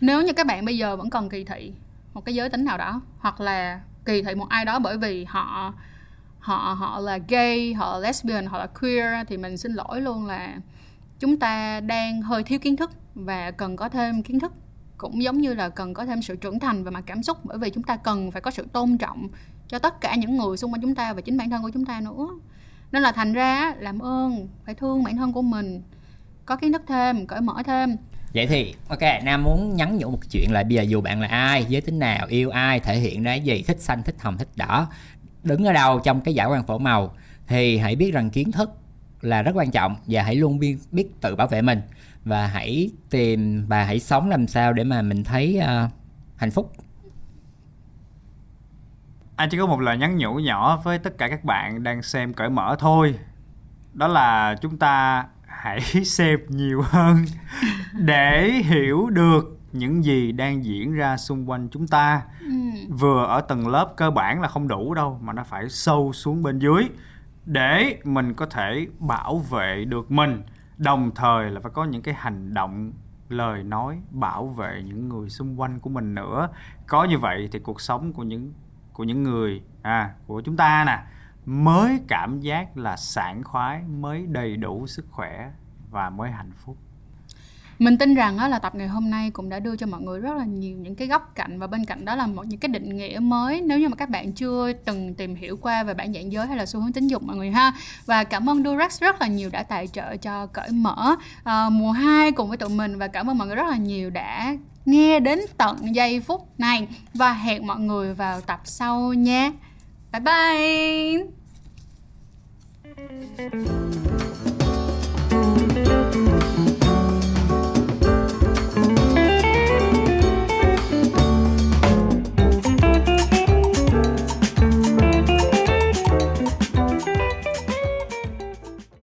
Nếu như các bạn bây giờ vẫn còn kỳ thị một cái giới tính nào đó hoặc là kỳ thị một ai đó bởi vì họ họ họ là gay, họ là lesbian, họ là queer thì mình xin lỗi luôn là chúng ta đang hơi thiếu kiến thức và cần có thêm kiến thức. Cũng giống như là cần có thêm sự trưởng thành về mặt cảm xúc, bởi vì chúng ta cần phải có sự tôn trọng cho tất cả những người xung quanh chúng ta và chính bản thân của chúng ta nữa. Nên là thành ra làm ơn, phải thương bản thân của mình. Có kiến thức thêm, cởi mở thêm. Vậy thì, ok, nam muốn nhắn nhủ một chuyện là bây giờ dù bạn là ai, giới tính nào, yêu ai, thể hiện ra cái gì, thích xanh, thích hồng, thích đỏ, đứng ở đâu trong cái giải quan phổ màu, thì hãy biết rằng kiến thức là rất quan trọng và hãy luôn biết, biết tự bảo vệ mình và hãy tìm và hãy sống làm sao để mà mình thấy ờ, hạnh phúc. Anh chỉ có một lời nhắn nhủ nhỏ với tất cả các bạn đang xem cởi mở thôi. Đó là chúng ta hãy xem nhiều hơn để hiểu được những gì đang diễn ra xung quanh chúng ta. Vừa ở tầng lớp cơ bản là không đủ đâu mà nó phải sâu xuống bên dưới để mình có thể bảo vệ được mình. Đồng thời là phải có những cái hành động, lời nói bảo vệ những người xung quanh của mình nữa. Có như vậy thì cuộc sống của những của những người à của chúng ta nè, mới cảm giác là sảng khoái, mới đầy đủ sức khỏe và mới hạnh phúc mình tin rằng á, là tập ngày hôm nay cũng đã đưa cho mọi người rất là nhiều những cái góc cạnh và bên cạnh đó là một những cái định nghĩa mới nếu như mà các bạn chưa từng tìm hiểu qua về bản dạng giới hay là xu hướng tính dục mọi người ha. Và cảm ơn Durex rất là nhiều đã tài trợ cho cởi mở à, mùa 2 cùng với tụi mình và cảm ơn mọi người rất là nhiều đã nghe đến tận giây phút này. Và hẹn mọi người vào tập sau nha. Bye bye!